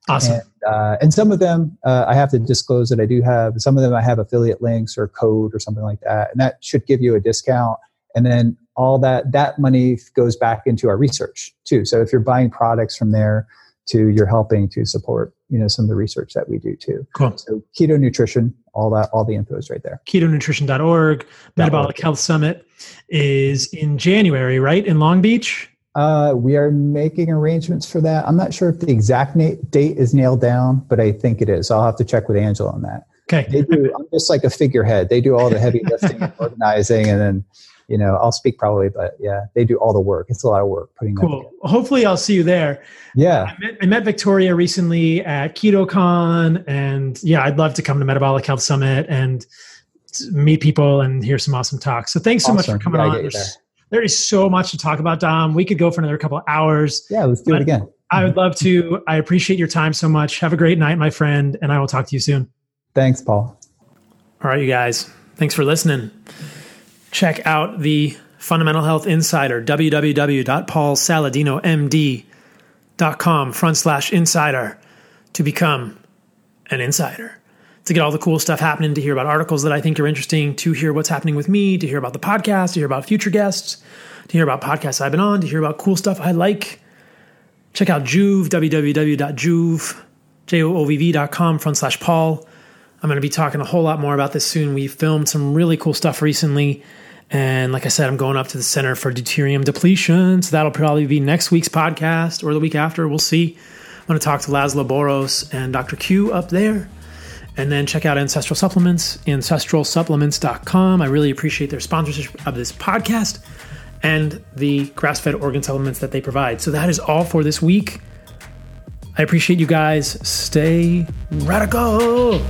A: Awesome.
B: And, uh, and some of them, uh, I have to disclose that I do have. Some of them I have affiliate links or code or something like that, and that should give you a discount. And then all that that money goes back into our research too. So if you're buying products from there, to you're helping to support you know some of the research that we do too.
A: Cool.
B: So keto nutrition, all that, all the info is right there.
A: KetoNutrition.org. Metabolic Health Summit is in January, right in Long Beach.
B: Uh, we are making arrangements for that. I'm not sure if the exact na- date is nailed down, but I think it is. I'll have to check with Angela on that.
A: Okay.
B: They do. I'm just like a figurehead. They do all the heavy lifting and <laughs> organizing, and then you know I'll speak probably, but yeah, they do all the work. It's a lot of work putting
A: cool. Hopefully, I'll see you there.
B: Yeah,
A: I met, I met Victoria recently at KetoCon, and yeah, I'd love to come to Metabolic Health Summit and meet people and hear some awesome talks. So thanks so
B: awesome.
A: much for coming
B: yeah,
A: on. There's, so much to talk about, Dom. We could go for another couple hours.
B: Yeah, let's do it again.
A: I would love to. I appreciate your time so much. Have a great night, my friend, and I will talk to you soon.
B: Thanks, Paul.
A: All right, you guys. Thanks for listening. Check out the Fundamental Health Insider, www.paulsaladinomd.com front slash insider to become an insider. To get all the cool stuff happening, to hear about articles that I think are interesting, to hear what's happening with me, to hear about the podcast, to hear about future guests, to hear about podcasts I've been on, to hear about cool stuff I like. Check out Joovv, www.joovv.com front slash Paul. I'm going to be talking a whole lot more about this soon. We filmed some really cool stuff recently. And like I said, I'm going up to the Center for Deuterium Depletion. So that'll probably be next week's podcast or the week after. We'll see. I'm going to talk to Laszlo Boros and Dr. Q up there. And then check out Ancestral Supplements, ancestralsupplements.com. I really appreciate their sponsorship of this podcast and the grass fed organ supplements that they provide. So that is all for this week. I appreciate you guys. Stay radical.